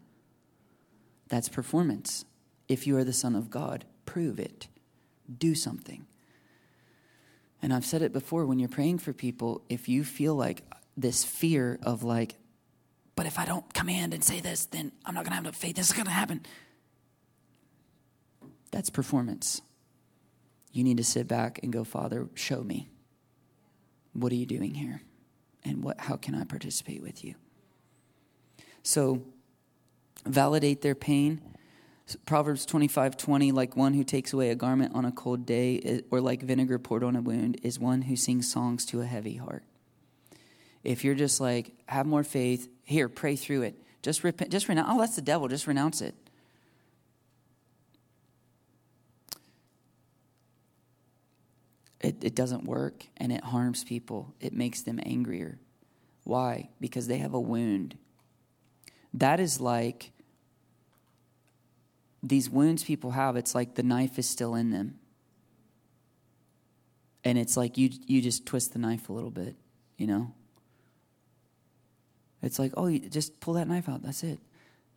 That's performance. If you are the Son of God, prove it. Do something. And I've said it before when you're praying for people, if you feel like this fear of like but if I don't command and say this, then I'm not going to have enough faith. This is going to happen. That's performance. You need to sit back and go, Father, show me. What are you doing here? And what, how can I participate with you? So, validate their pain. Proverbs 25 20, like one who takes away a garment on a cold day, or like vinegar poured on a wound, is one who sings songs to a heavy heart. If you're just like, have more faith, here, pray through it. Just repent, just renounce. Oh, that's the devil. Just renounce it. It, it doesn't work and it harms people. It makes them angrier. Why? Because they have a wound. That is like these wounds people have, it's like the knife is still in them. And it's like you, you just twist the knife a little bit, you know? It's like, oh, you just pull that knife out. That's it.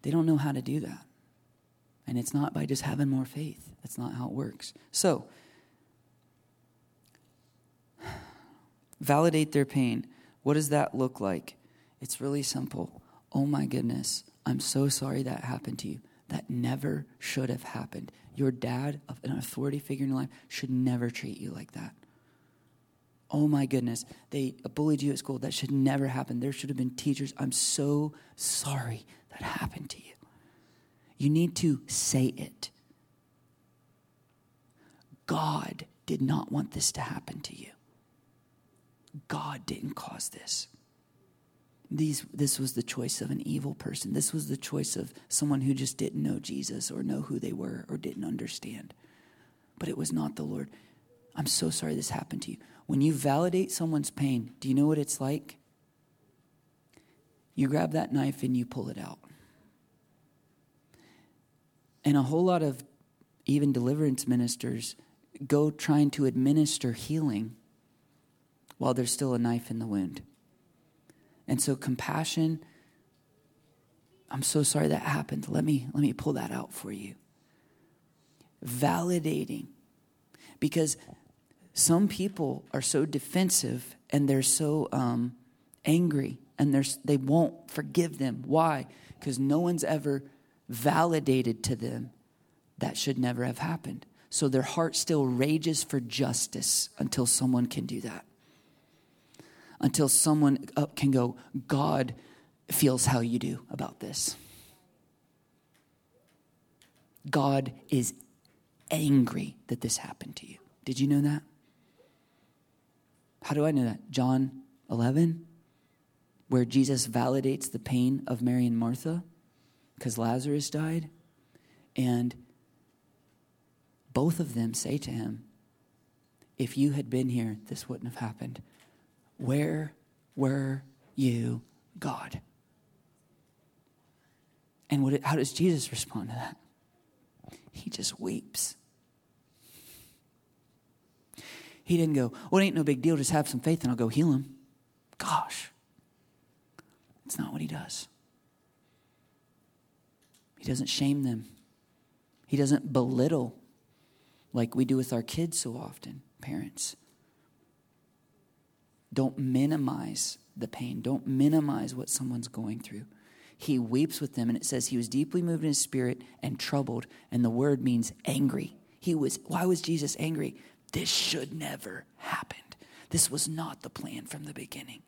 They don't know how to do that. And it's not by just having more faith. That's not how it works. So, validate their pain. What does that look like? It's really simple. Oh my goodness, I'm so sorry that happened to you. That never should have happened. Your dad, an authority figure in your life, should never treat you like that. Oh my goodness, they bullied you at school. That should never happen. There should have been teachers. I'm so sorry that happened to you. You need to say it. God did not want this to happen to you. God didn't cause this. These, this was the choice of an evil person. This was the choice of someone who just didn't know Jesus or know who they were or didn't understand. But it was not the Lord. I'm so sorry this happened to you. When you validate someone's pain, do you know what it's like? You grab that knife and you pull it out. And a whole lot of even deliverance ministers go trying to administer healing while there's still a knife in the wound. And so compassion I'm so sorry that happened. Let me let me pull that out for you. Validating because some people are so defensive and they're so um, angry and they're, they won't forgive them. Why? Because no one's ever validated to them that should never have happened. So their heart still rages for justice until someone can do that. Until someone up can go, God feels how you do about this. God is angry that this happened to you. Did you know that? How do I know that? John 11, where Jesus validates the pain of Mary and Martha because Lazarus died. And both of them say to him, If you had been here, this wouldn't have happened. Where were you, God? And what, how does Jesus respond to that? He just weeps. He didn't go, well, it ain't no big deal. Just have some faith and I'll go heal him. Gosh, it's not what he does. He doesn't shame them, he doesn't belittle like we do with our kids so often, parents. Don't minimize the pain, don't minimize what someone's going through. He weeps with them, and it says he was deeply moved in his spirit and troubled, and the word means angry. He was, why was Jesus angry? This should never happened. This was not the plan from the beginning.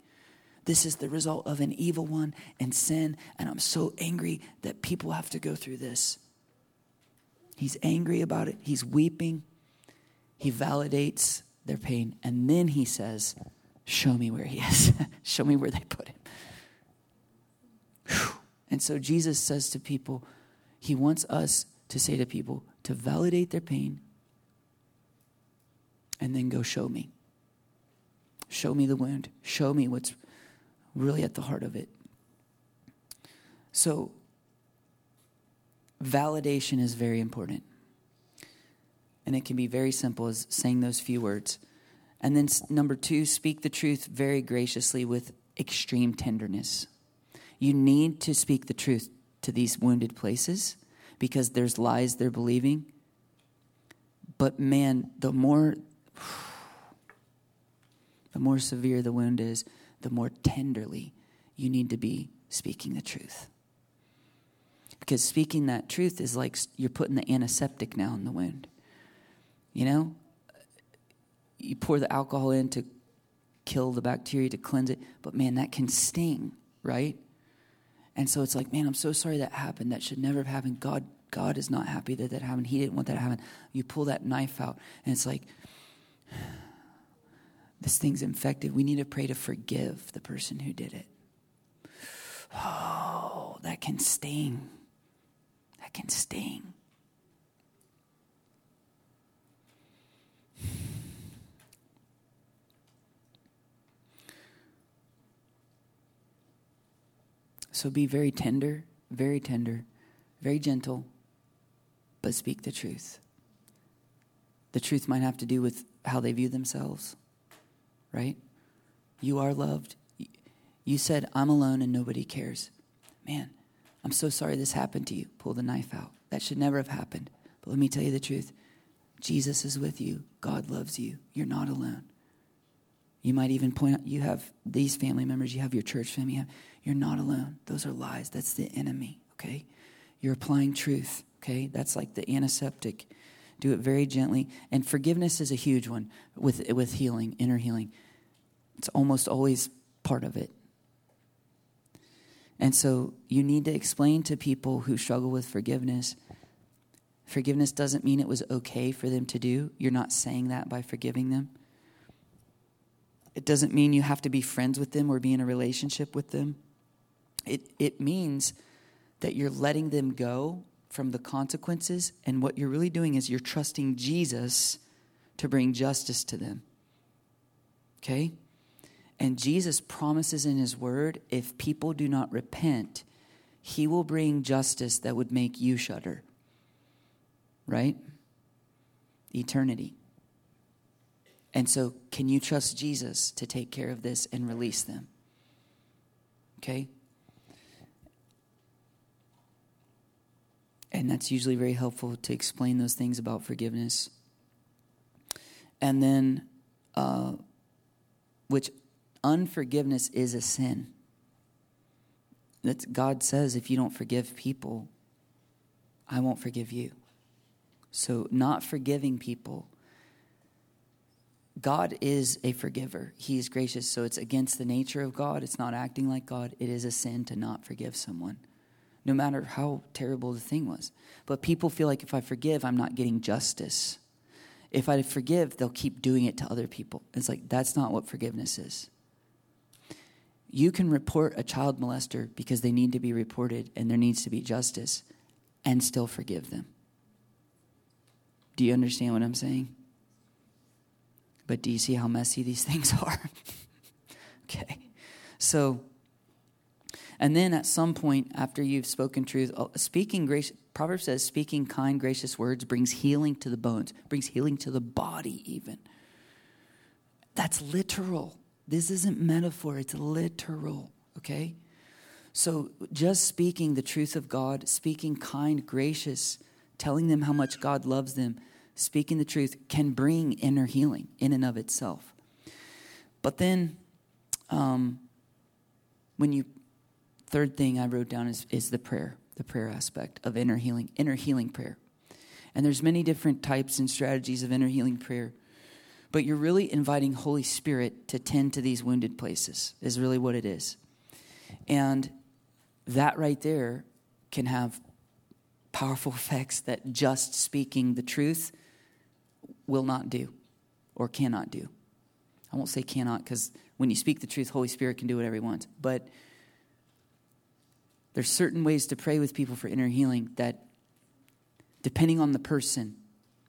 This is the result of an evil one and sin, and I'm so angry that people have to go through this. He's angry about it, he's weeping, he validates their pain, and then he says, Show me where he is, show me where they put him. Whew. And so Jesus says to people, He wants us to say to people, to validate their pain and then go show me. Show me the wound. Show me what's really at the heart of it. So, validation is very important. And it can be very simple as saying those few words. And then, number two, speak the truth very graciously with extreme tenderness. You need to speak the truth to these wounded places because there's lies they're believing. But man, the more the more severe the wound is, the more tenderly you need to be speaking the truth. Because speaking that truth is like you're putting the antiseptic now in the wound. You know? You pour the alcohol in to kill the bacteria, to cleanse it, but man, that can sting, right? And so it's like, man, I'm so sorry that happened. That should never have happened. God, God is not happy that that happened. He didn't want that to happen. You pull that knife out, and it's like, this thing's infected. We need to pray to forgive the person who did it. Oh, that can sting. That can sting. So be very tender, very tender, very gentle, but speak the truth. The truth might have to do with how they view themselves, right? You are loved. You said, I'm alone and nobody cares. Man, I'm so sorry this happened to you. Pull the knife out. That should never have happened. But let me tell you the truth Jesus is with you. God loves you. You're not alone. You might even point out you have these family members, you have your church family. You have, you're not alone. Those are lies. That's the enemy, okay? You're applying truth, okay? That's like the antiseptic. Do it very gently. And forgiveness is a huge one with, with healing, inner healing. It's almost always part of it. And so you need to explain to people who struggle with forgiveness forgiveness doesn't mean it was okay for them to do. You're not saying that by forgiving them. It doesn't mean you have to be friends with them or be in a relationship with them. It, it means that you're letting them go from the consequences, and what you're really doing is you're trusting Jesus to bring justice to them. Okay? And Jesus promises in his word if people do not repent, he will bring justice that would make you shudder. Right? Eternity. And so, can you trust Jesus to take care of this and release them? Okay? And that's usually very helpful to explain those things about forgiveness. And then, uh, which unforgiveness is a sin. That's, God says if you don't forgive people, I won't forgive you. So, not forgiving people. God is a forgiver. He is gracious. So, it's against the nature of God. It's not acting like God. It is a sin to not forgive someone no matter how terrible the thing was. But people feel like if I forgive, I'm not getting justice. If I forgive, they'll keep doing it to other people. It's like, that's not what forgiveness is. You can report a child molester because they need to be reported and there needs to be justice and still forgive them. Do you understand what I'm saying? But do you see how messy these things are? okay. So, and then at some point, after you've spoken truth, uh, speaking grace, Proverbs says, speaking kind, gracious words brings healing to the bones, brings healing to the body, even. That's literal. This isn't metaphor, it's literal, okay? So just speaking the truth of God, speaking kind, gracious, telling them how much God loves them, speaking the truth can bring inner healing in and of itself. But then, um, when you third thing I wrote down is, is the prayer, the prayer aspect of inner healing, inner healing prayer. And there's many different types and strategies of inner healing prayer. But you're really inviting Holy Spirit to tend to these wounded places, is really what it is. And that right there can have powerful effects that just speaking the truth will not do or cannot do. I won't say cannot because when you speak the truth, Holy Spirit can do whatever He wants. But there's certain ways to pray with people for inner healing that, depending on the person,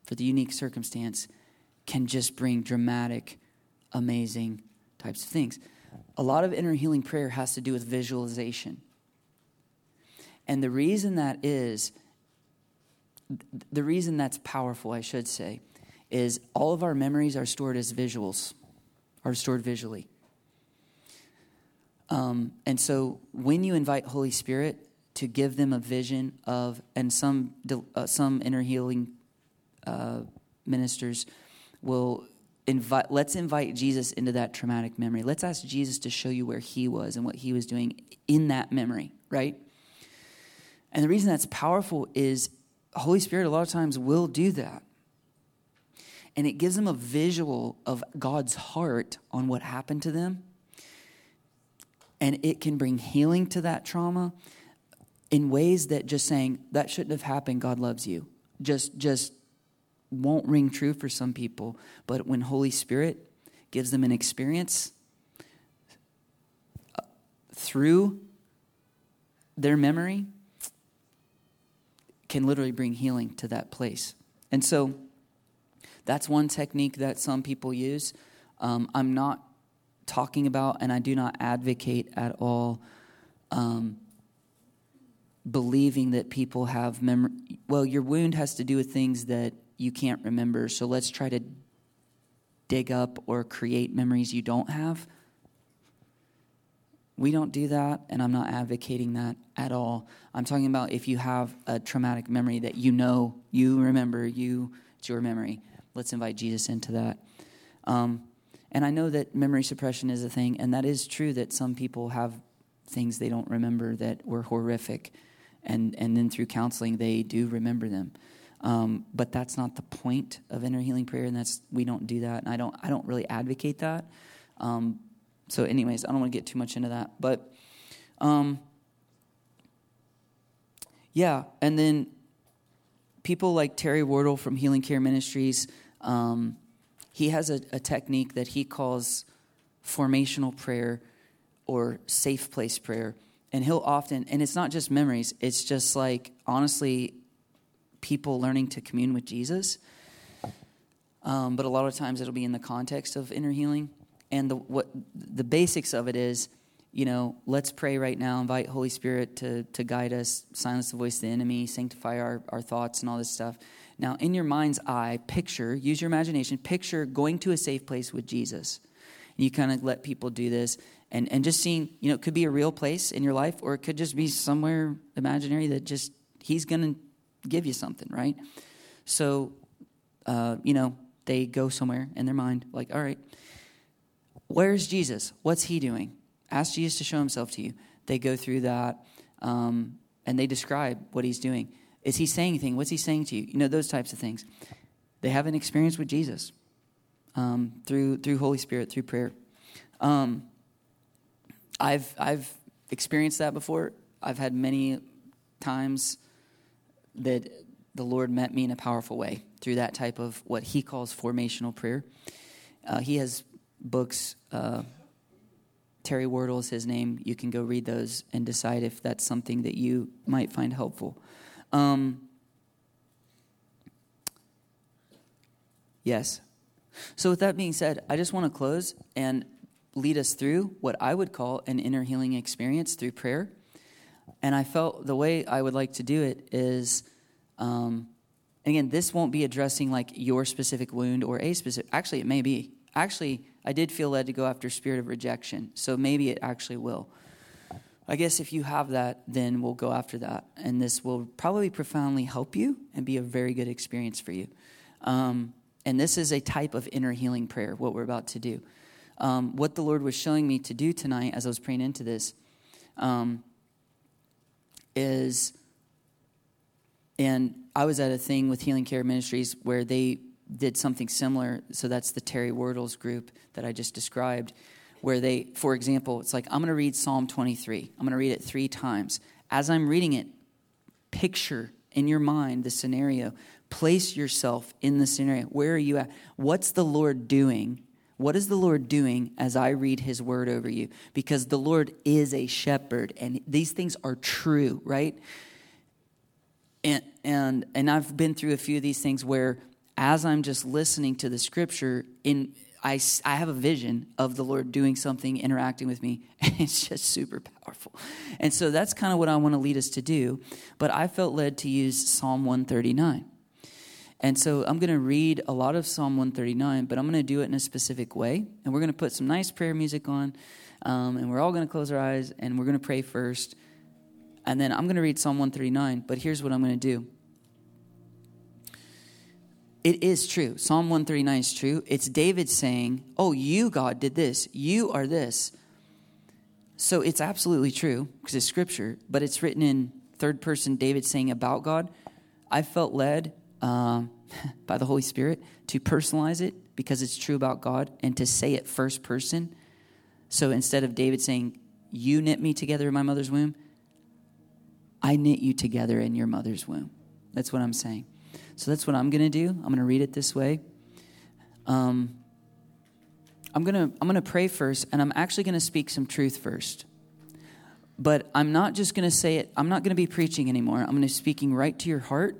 for the unique circumstance, can just bring dramatic, amazing types of things. A lot of inner healing prayer has to do with visualization. And the reason that is, the reason that's powerful, I should say, is all of our memories are stored as visuals, are stored visually. Um, and so when you invite Holy Spirit to give them a vision of, and some uh, some inner healing uh, ministers will invite let's invite Jesus into that traumatic memory. Let's ask Jesus to show you where he was and what he was doing in that memory, right? And the reason that's powerful is Holy Spirit a lot of times will do that. And it gives them a visual of God's heart on what happened to them. And it can bring healing to that trauma in ways that just saying that shouldn't have happened, God loves you. Just just won't ring true for some people, but when Holy Spirit gives them an experience uh, through their memory, can literally bring healing to that place. And so that's one technique that some people use. Um, I'm not talking about, and I do not advocate at all. Um, believing that people have memory. Well, your wound has to do with things that you can't remember. So let's try to dig up or create memories you don't have. We don't do that, and I'm not advocating that at all. I'm talking about if you have a traumatic memory that you know, you remember, you, it's your memory. Let's invite Jesus into that. Um, and I know that memory suppression is a thing, and that is true that some people have things they don't remember that were horrific, and, and then through counseling, they do remember them. Um, but that's not the point of inner healing prayer, and that's we don't do that. And I don't I don't really advocate that. Um, so, anyways, I don't want to get too much into that. But um, yeah, and then people like Terry Wardle from Healing Care Ministries, um, he has a, a technique that he calls formational prayer or safe place prayer. And he'll often, and it's not just memories, it's just like, honestly, people learning to commune with Jesus. Um, but a lot of times it'll be in the context of inner healing. And the, what, the basics of it is, you know, let's pray right now, invite Holy Spirit to, to guide us, silence the voice of the enemy, sanctify our, our thoughts, and all this stuff. Now, in your mind's eye, picture, use your imagination, picture going to a safe place with Jesus. And you kind of let people do this and, and just seeing, you know, it could be a real place in your life or it could just be somewhere imaginary that just He's going to give you something, right? So, uh, you know, they go somewhere in their mind, like, all right, where's Jesus? What's he doing? Ask Jesus to show himself to you. They go through that um, and they describe what he's doing. Is he saying anything? What's he saying to you? You know, those types of things. They have an experience with Jesus um, through, through Holy Spirit, through prayer. Um, I've, I've experienced that before. I've had many times that the Lord met me in a powerful way through that type of what he calls formational prayer. Uh, he has books. Uh, Terry Wardle is his name. You can go read those and decide if that's something that you might find helpful. Um, yes. So, with that being said, I just want to close and lead us through what I would call an inner healing experience through prayer. And I felt the way I would like to do it is, um, again, this won't be addressing like your specific wound or a specific. Actually, it may be. Actually, I did feel led to go after spirit of rejection, so maybe it actually will. I guess if you have that, then we'll go after that, and this will probably profoundly help you and be a very good experience for you. Um, and this is a type of inner healing prayer. What we're about to do. Um, what the Lord was showing me to do tonight as I was praying into this. Um, is, and I was at a thing with Healing Care Ministries where they did something similar. So that's the Terry Wordles group that I just described, where they, for example, it's like, I'm going to read Psalm 23. I'm going to read it three times. As I'm reading it, picture in your mind the scenario. Place yourself in the scenario. Where are you at? What's the Lord doing what is the Lord doing as I read his word over you? Because the Lord is a shepherd and these things are true, right? And and and I've been through a few of these things where as I'm just listening to the scripture in I, I have a vision of the Lord doing something, interacting with me, and it's just super powerful. And so that's kind of what I want to lead us to do. But I felt led to use Psalm 139. And so I'm going to read a lot of Psalm 139, but I'm going to do it in a specific way. And we're going to put some nice prayer music on, um, and we're all going to close our eyes and we're going to pray first. And then I'm going to read Psalm 139, but here's what I'm going to do. It is true. Psalm 139 is true. It's David saying, Oh, you, God, did this. You are this. So it's absolutely true because it's scripture, but it's written in third person, David saying about God. I felt led um, by the Holy Spirit to personalize it because it's true about God and to say it first person. So instead of David saying, You knit me together in my mother's womb, I knit you together in your mother's womb. That's what I'm saying. So that's what I'm going to do. I'm going to read it this way. Um, I'm going to I'm going to pray first and I'm actually going to speak some truth first. But I'm not just going to say it. I'm not going to be preaching anymore. I'm going to be speaking right to your heart.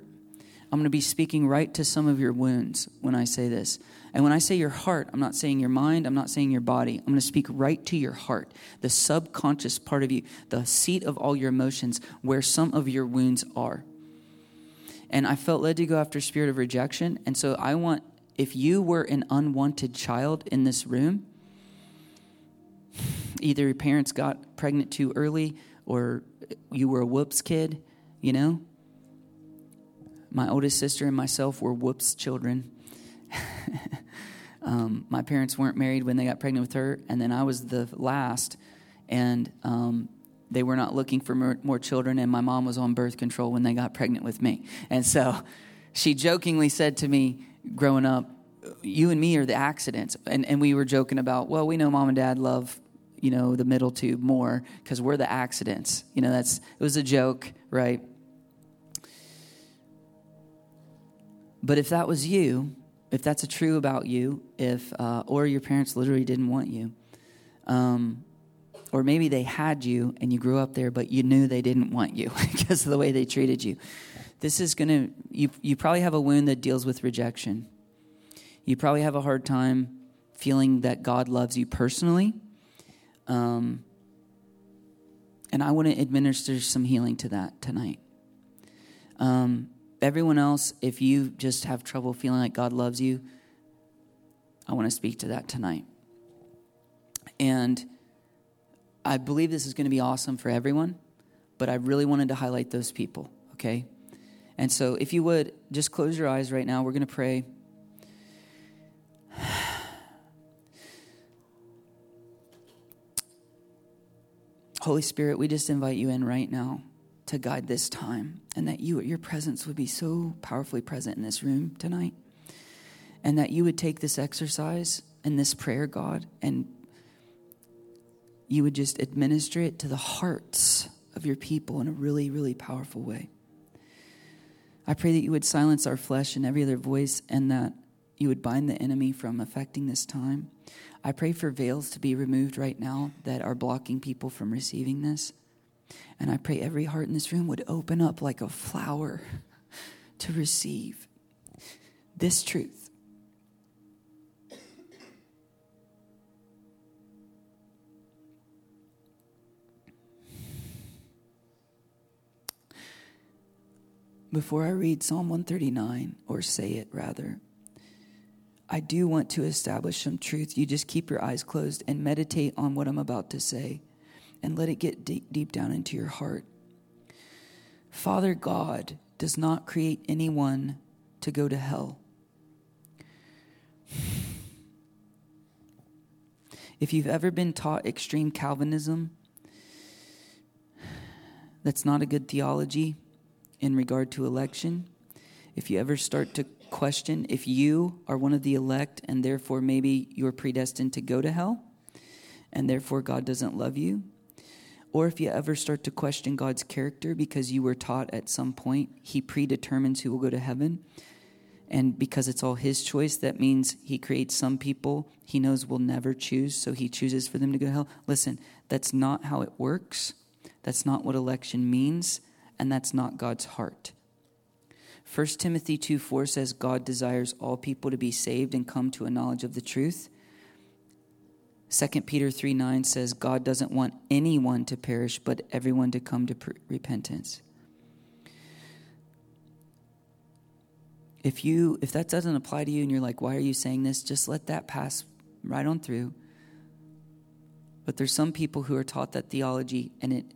I'm going to be speaking right to some of your wounds when I say this. And when I say your heart, I'm not saying your mind, I'm not saying your body. I'm going to speak right to your heart, the subconscious part of you, the seat of all your emotions, where some of your wounds are. And I felt led to go after spirit of rejection. And so I want, if you were an unwanted child in this room, either your parents got pregnant too early or you were a whoops kid, you know? My oldest sister and myself were whoops children. um, my parents weren't married when they got pregnant with her, and then I was the last, and um, they were not looking for more, children, and my mom was on birth control when they got pregnant with me. And so she jokingly said to me growing up, You and me are the accidents. And, and we were joking about, Well, we know mom and dad love you know the middle tube more because we're the accidents you know that's it was a joke right but if that was you if that's a true about you if uh, or your parents literally didn't want you um, or maybe they had you and you grew up there, but you knew they didn't want you because of the way they treated you. This is going to, you, you probably have a wound that deals with rejection. You probably have a hard time feeling that God loves you personally. Um, and I want to administer some healing to that tonight. Um, everyone else, if you just have trouble feeling like God loves you, I want to speak to that tonight. And I believe this is going to be awesome for everyone, but I really wanted to highlight those people, okay? And so, if you would, just close your eyes right now. We're going to pray. Holy Spirit, we just invite you in right now to guide this time and that you your presence would be so powerfully present in this room tonight. And that you would take this exercise and this prayer, God, and you would just administer it to the hearts of your people in a really, really powerful way. I pray that you would silence our flesh and every other voice and that you would bind the enemy from affecting this time. I pray for veils to be removed right now that are blocking people from receiving this. And I pray every heart in this room would open up like a flower to receive this truth. Before I read Psalm 139, or say it rather, I do want to establish some truth. You just keep your eyes closed and meditate on what I'm about to say and let it get deep, deep down into your heart. Father God does not create anyone to go to hell. If you've ever been taught extreme Calvinism, that's not a good theology in regard to election, if you ever start to question if you are one of the elect and therefore maybe you're predestined to go to hell and therefore God doesn't love you, or if you ever start to question God's character because you were taught at some point He predetermines who will go to heaven, and because it's all His choice, that means He creates some people He knows will never choose, so He chooses for them to go to hell. Listen, that's not how it works. That's not what election means and that's not God's heart. 1 Timothy 2 4 says, God desires all people to be saved and come to a knowledge of the truth. 2 Peter 3 9 says, God doesn't want anyone to perish, but everyone to come to repentance. If, you, if that doesn't apply to you and you're like, why are you saying this? Just let that pass right on through. But there's some people who are taught that theology and it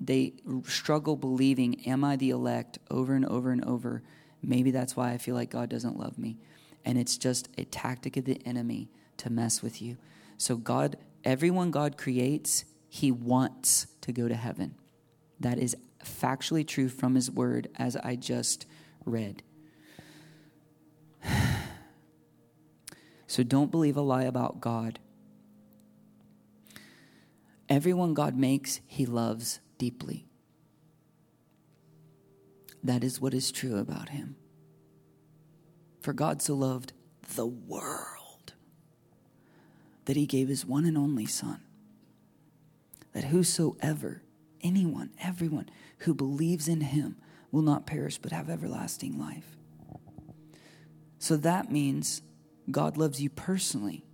they struggle believing, Am I the elect over and over and over? Maybe that's why I feel like God doesn't love me. and it's just a tactic of the enemy to mess with you. So, God, everyone God creates, He wants to go to heaven. That is factually true from His word, as I just read. So don't believe a lie about God. Everyone God makes, He loves deeply. That is what is true about Him. For God so loved the world that He gave His one and only Son, that whosoever, anyone, everyone who believes in Him will not perish but have everlasting life. So that means God loves you personally.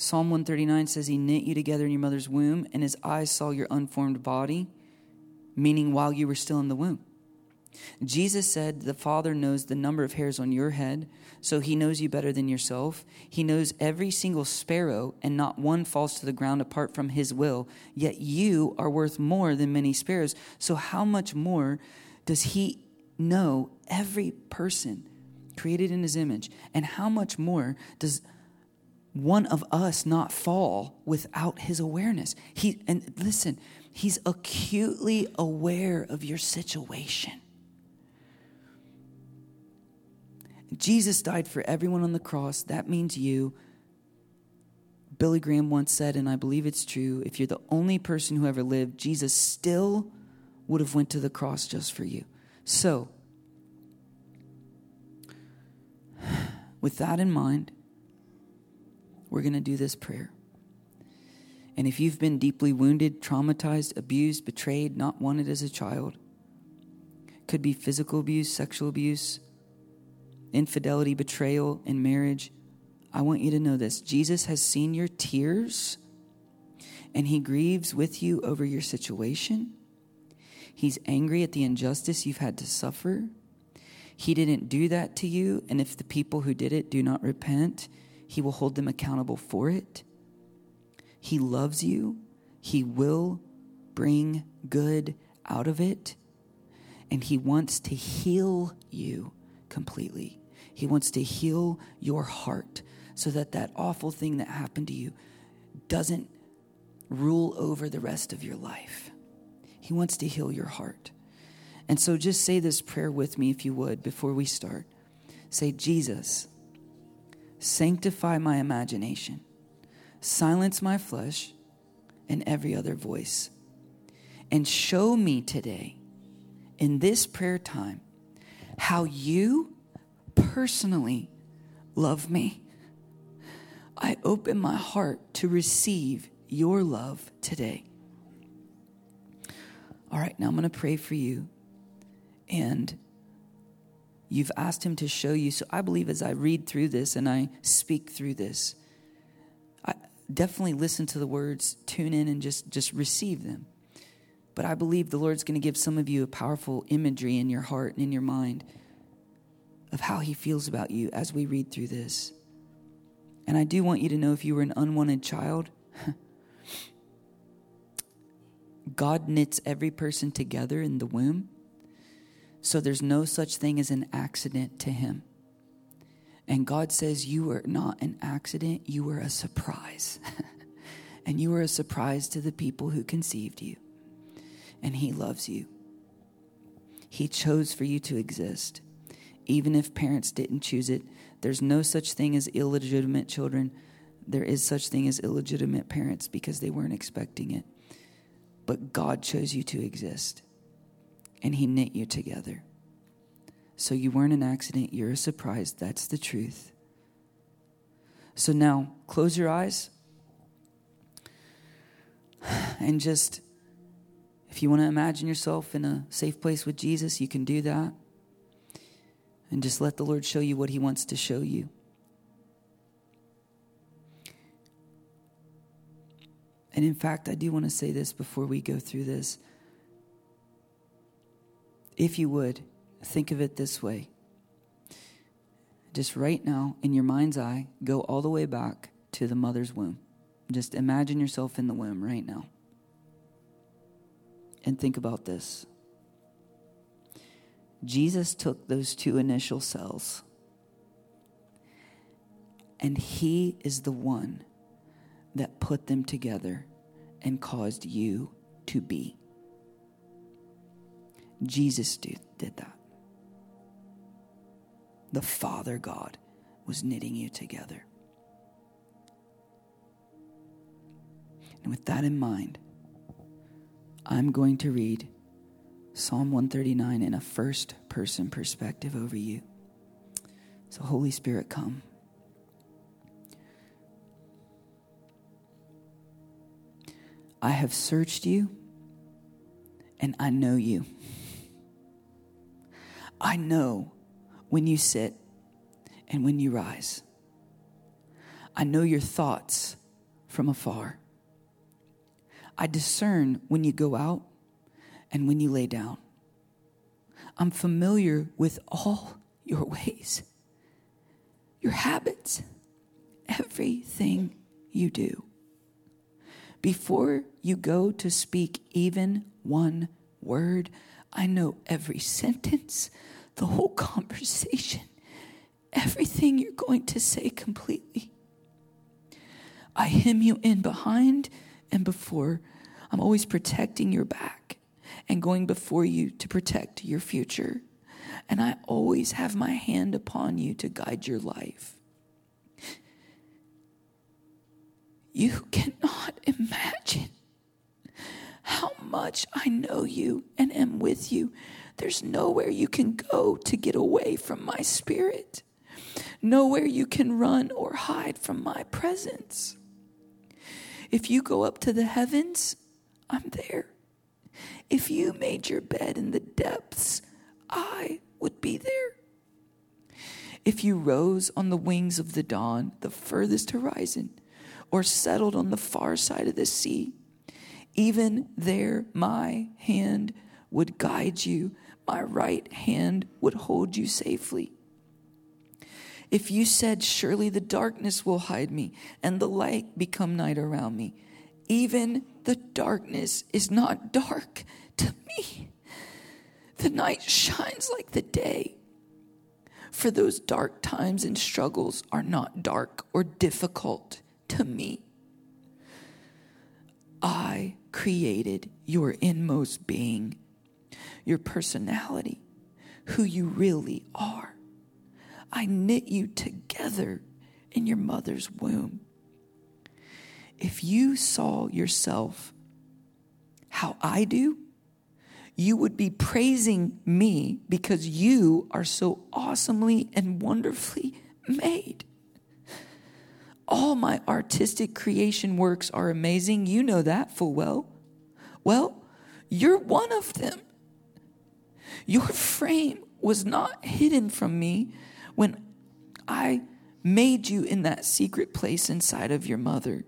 Psalm 139 says he knit you together in your mother's womb, and his eyes saw your unformed body, meaning while you were still in the womb. Jesus said, The Father knows the number of hairs on your head, so he knows you better than yourself. He knows every single sparrow, and not one falls to the ground apart from his will. Yet you are worth more than many sparrows. So, how much more does he know every person created in his image? And how much more does one of us not fall without his awareness? He and listen, he's acutely aware of your situation. Jesus died for everyone on the cross. That means you. Billy Graham once said, and I believe it's true, if you're the only person who ever lived, Jesus still would have went to the cross just for you. So, With that in mind, we're going to do this prayer. And if you've been deeply wounded, traumatized, abused, betrayed, not wanted as a child, could be physical abuse, sexual abuse, infidelity, betrayal in marriage, I want you to know this. Jesus has seen your tears and he grieves with you over your situation. He's angry at the injustice you've had to suffer. He didn't do that to you, and if the people who did it do not repent, He will hold them accountable for it. He loves you, He will bring good out of it, and He wants to heal you completely. He wants to heal your heart so that that awful thing that happened to you doesn't rule over the rest of your life. He wants to heal your heart. And so just say this prayer with me, if you would, before we start. Say, Jesus, sanctify my imagination, silence my flesh and every other voice, and show me today, in this prayer time, how you personally love me. I open my heart to receive your love today. All right, now I'm going to pray for you and you've asked him to show you. So I believe as I read through this and I speak through this, I definitely listen to the words, tune in, and just, just receive them. But I believe the Lord's going to give some of you a powerful imagery in your heart and in your mind of how he feels about you as we read through this. And I do want you to know if you were an unwanted child, God knits every person together in the womb so there's no such thing as an accident to him. And God says, You are not an accident, you were a surprise. and you were a surprise to the people who conceived you. And He loves you. He chose for you to exist. Even if parents didn't choose it, there's no such thing as illegitimate children. There is such thing as illegitimate parents because they weren't expecting it. But God chose you to exist and He knit you together. So you weren't an accident, you're a surprise. That's the truth. So now, close your eyes and just, if you want to imagine yourself in a safe place with Jesus, you can do that. And just let the Lord show you what He wants to show you. And in fact, I do want to say this before we go through this if you would, think of it this way. Just right now, in your mind's eye, go all the way back to the mother's womb. Just imagine yourself in the womb right now. And think about this. Jesus took those two initial cells And He is the one that put them together and caused you to be. Jesus did, did that. The Father God was knitting you together. And with that in mind, I'm going to read Psalm 139 in a first person perspective over you. So, Holy Spirit, come. I have searched you and I know you. I know when you sit and when you rise. I know your thoughts from afar. I discern when you go out and when you lay down. I'm familiar with all your ways, your habits, everything you do. Before you go to speak even one word, I know every sentence, the whole conversation, everything you're going to say completely. I hem you in behind and before. I'm always protecting your back and going before you to protect your future. And I always have my hand upon you to guide your life. You cannot imagine how much I know you and am with you. There's nowhere you can go to get away from my spirit, nowhere you can run or hide from my presence. If you go up to the heavens, I'm there. If you made your bed in the depths, I would be there. If you rose on the wings of the dawn, the furthest horizon, or settled on the far side of the sea, even there my hand would guide you, my right hand would hold you safely. If you said, Surely the darkness will hide me, and the light become night around me, even the darkness is not dark to me. The night shines like the day. For those dark times and struggles are not dark or difficult to me. I created your inmost being, your personality, who you really are. I knit you together in your mother's womb. If you saw yourself how I do, you would be praising me because you are so awesomely and wonderfully made. All my artistic creation works are amazing. You know that full well. Well, you're one of them. Your frame was not hidden from me when I made you in that secret place inside of your mother.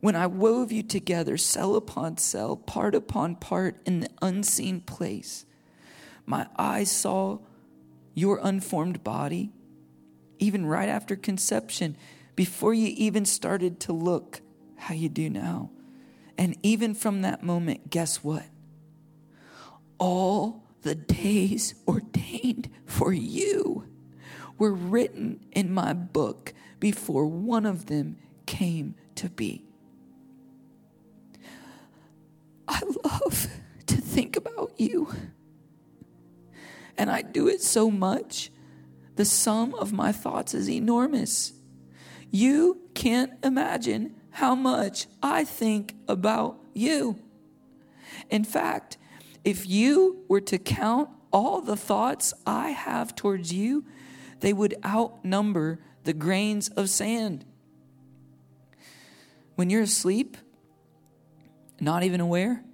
When I wove you together, cell upon cell, part upon part, in the unseen place, my eyes saw your unformed body, even right after conception, before you even started to look how you do now. And even from that moment, guess what? All the days ordained for you were written in my book before one of them came to be. I love to think about you. And I do it so much. The sum of my thoughts is enormous. You can't imagine how much I think about you. In fact, if you were to count all the thoughts I have towards you, they would outnumber the grains of sand. When you're asleep, not even aware,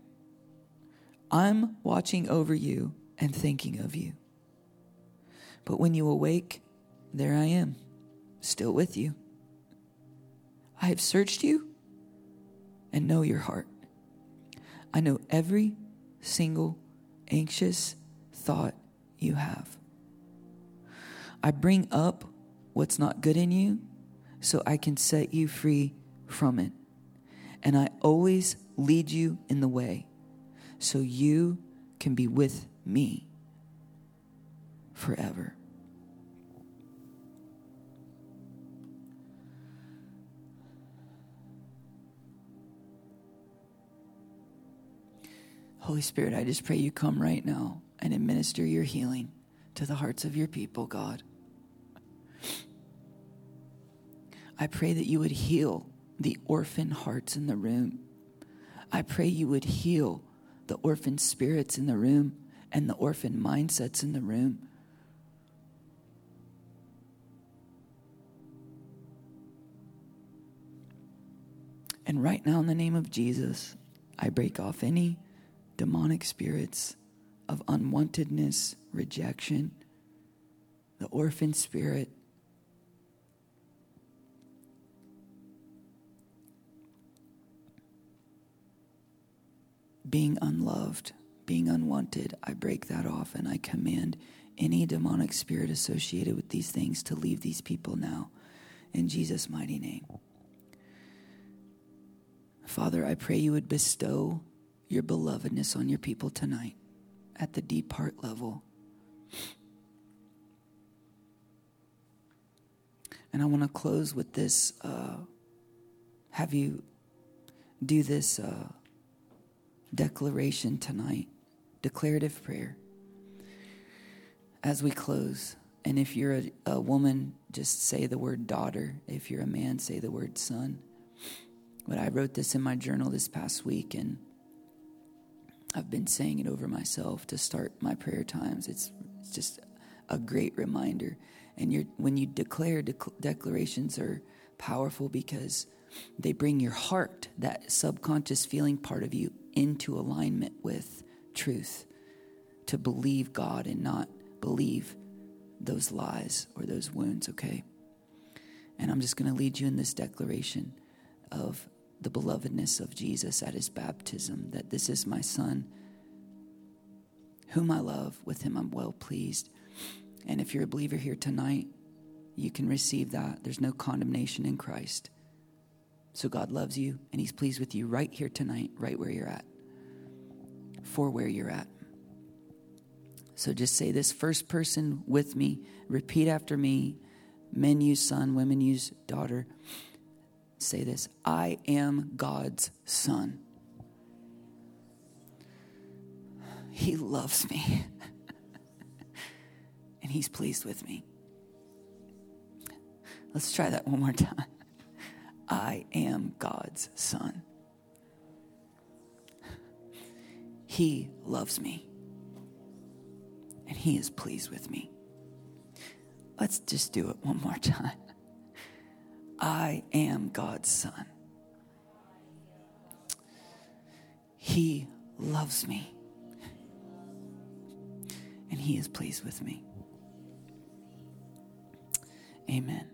I'm watching over you and thinking of you. But when you awake, there I am, still with you. I have searched you and know your heart. I know every single anxious thought you have. I bring up what's not good in you so I can set you free from it. And I always lead you in the way so you can be with me forever. Holy Spirit, I just pray you come right now and administer your healing to the hearts of your people, God. I pray that you would heal the orphan hearts in the room. I pray you would heal the orphan spirits in the room and the orphan mindsets in the room. And right now, in the name of Jesus, I break off any demonic spirits of unwantedness, rejection, the orphan spirit. Being unloved, being unwanted, I break that off and I command any demonic spirit associated with these things to leave these people now. In Jesus' mighty name. Father, I pray you would bestow your belovedness on your people tonight at the deep heart level. And I want to close with this. Uh, have you do this uh, declaration tonight, declarative prayer, as we close. And if you're a, a woman, just say the word daughter. If you're a man, say the word son. But I wrote this in my journal this past week, and I've been saying it over myself to start my prayer times. It's, it's just a great reminder. And you're, when you declare dec- declarations are powerful because they bring your heart, that subconscious feeling part of you, into alignment with truth to believe God and not believe those lies or those wounds, okay? And I'm just going to lead you in this declaration of the belovedness of Jesus at his baptism, that this is my son, whom I love, with him I'm well pleased. And if you're a believer here tonight, you can receive that. There's no condemnation in Christ. So God loves you and he's pleased with you right here tonight, right where you're at, for where you're at. So just say this first person with me, repeat after me. Men use son, women use daughter say this I am God's son. He loves me, and He's pleased with me. Let's try that one more time. I am God's son. He loves me, and He is pleased with me. Let's just do it one more time. I am God's son. He loves me. And he is pleased with me. Amen.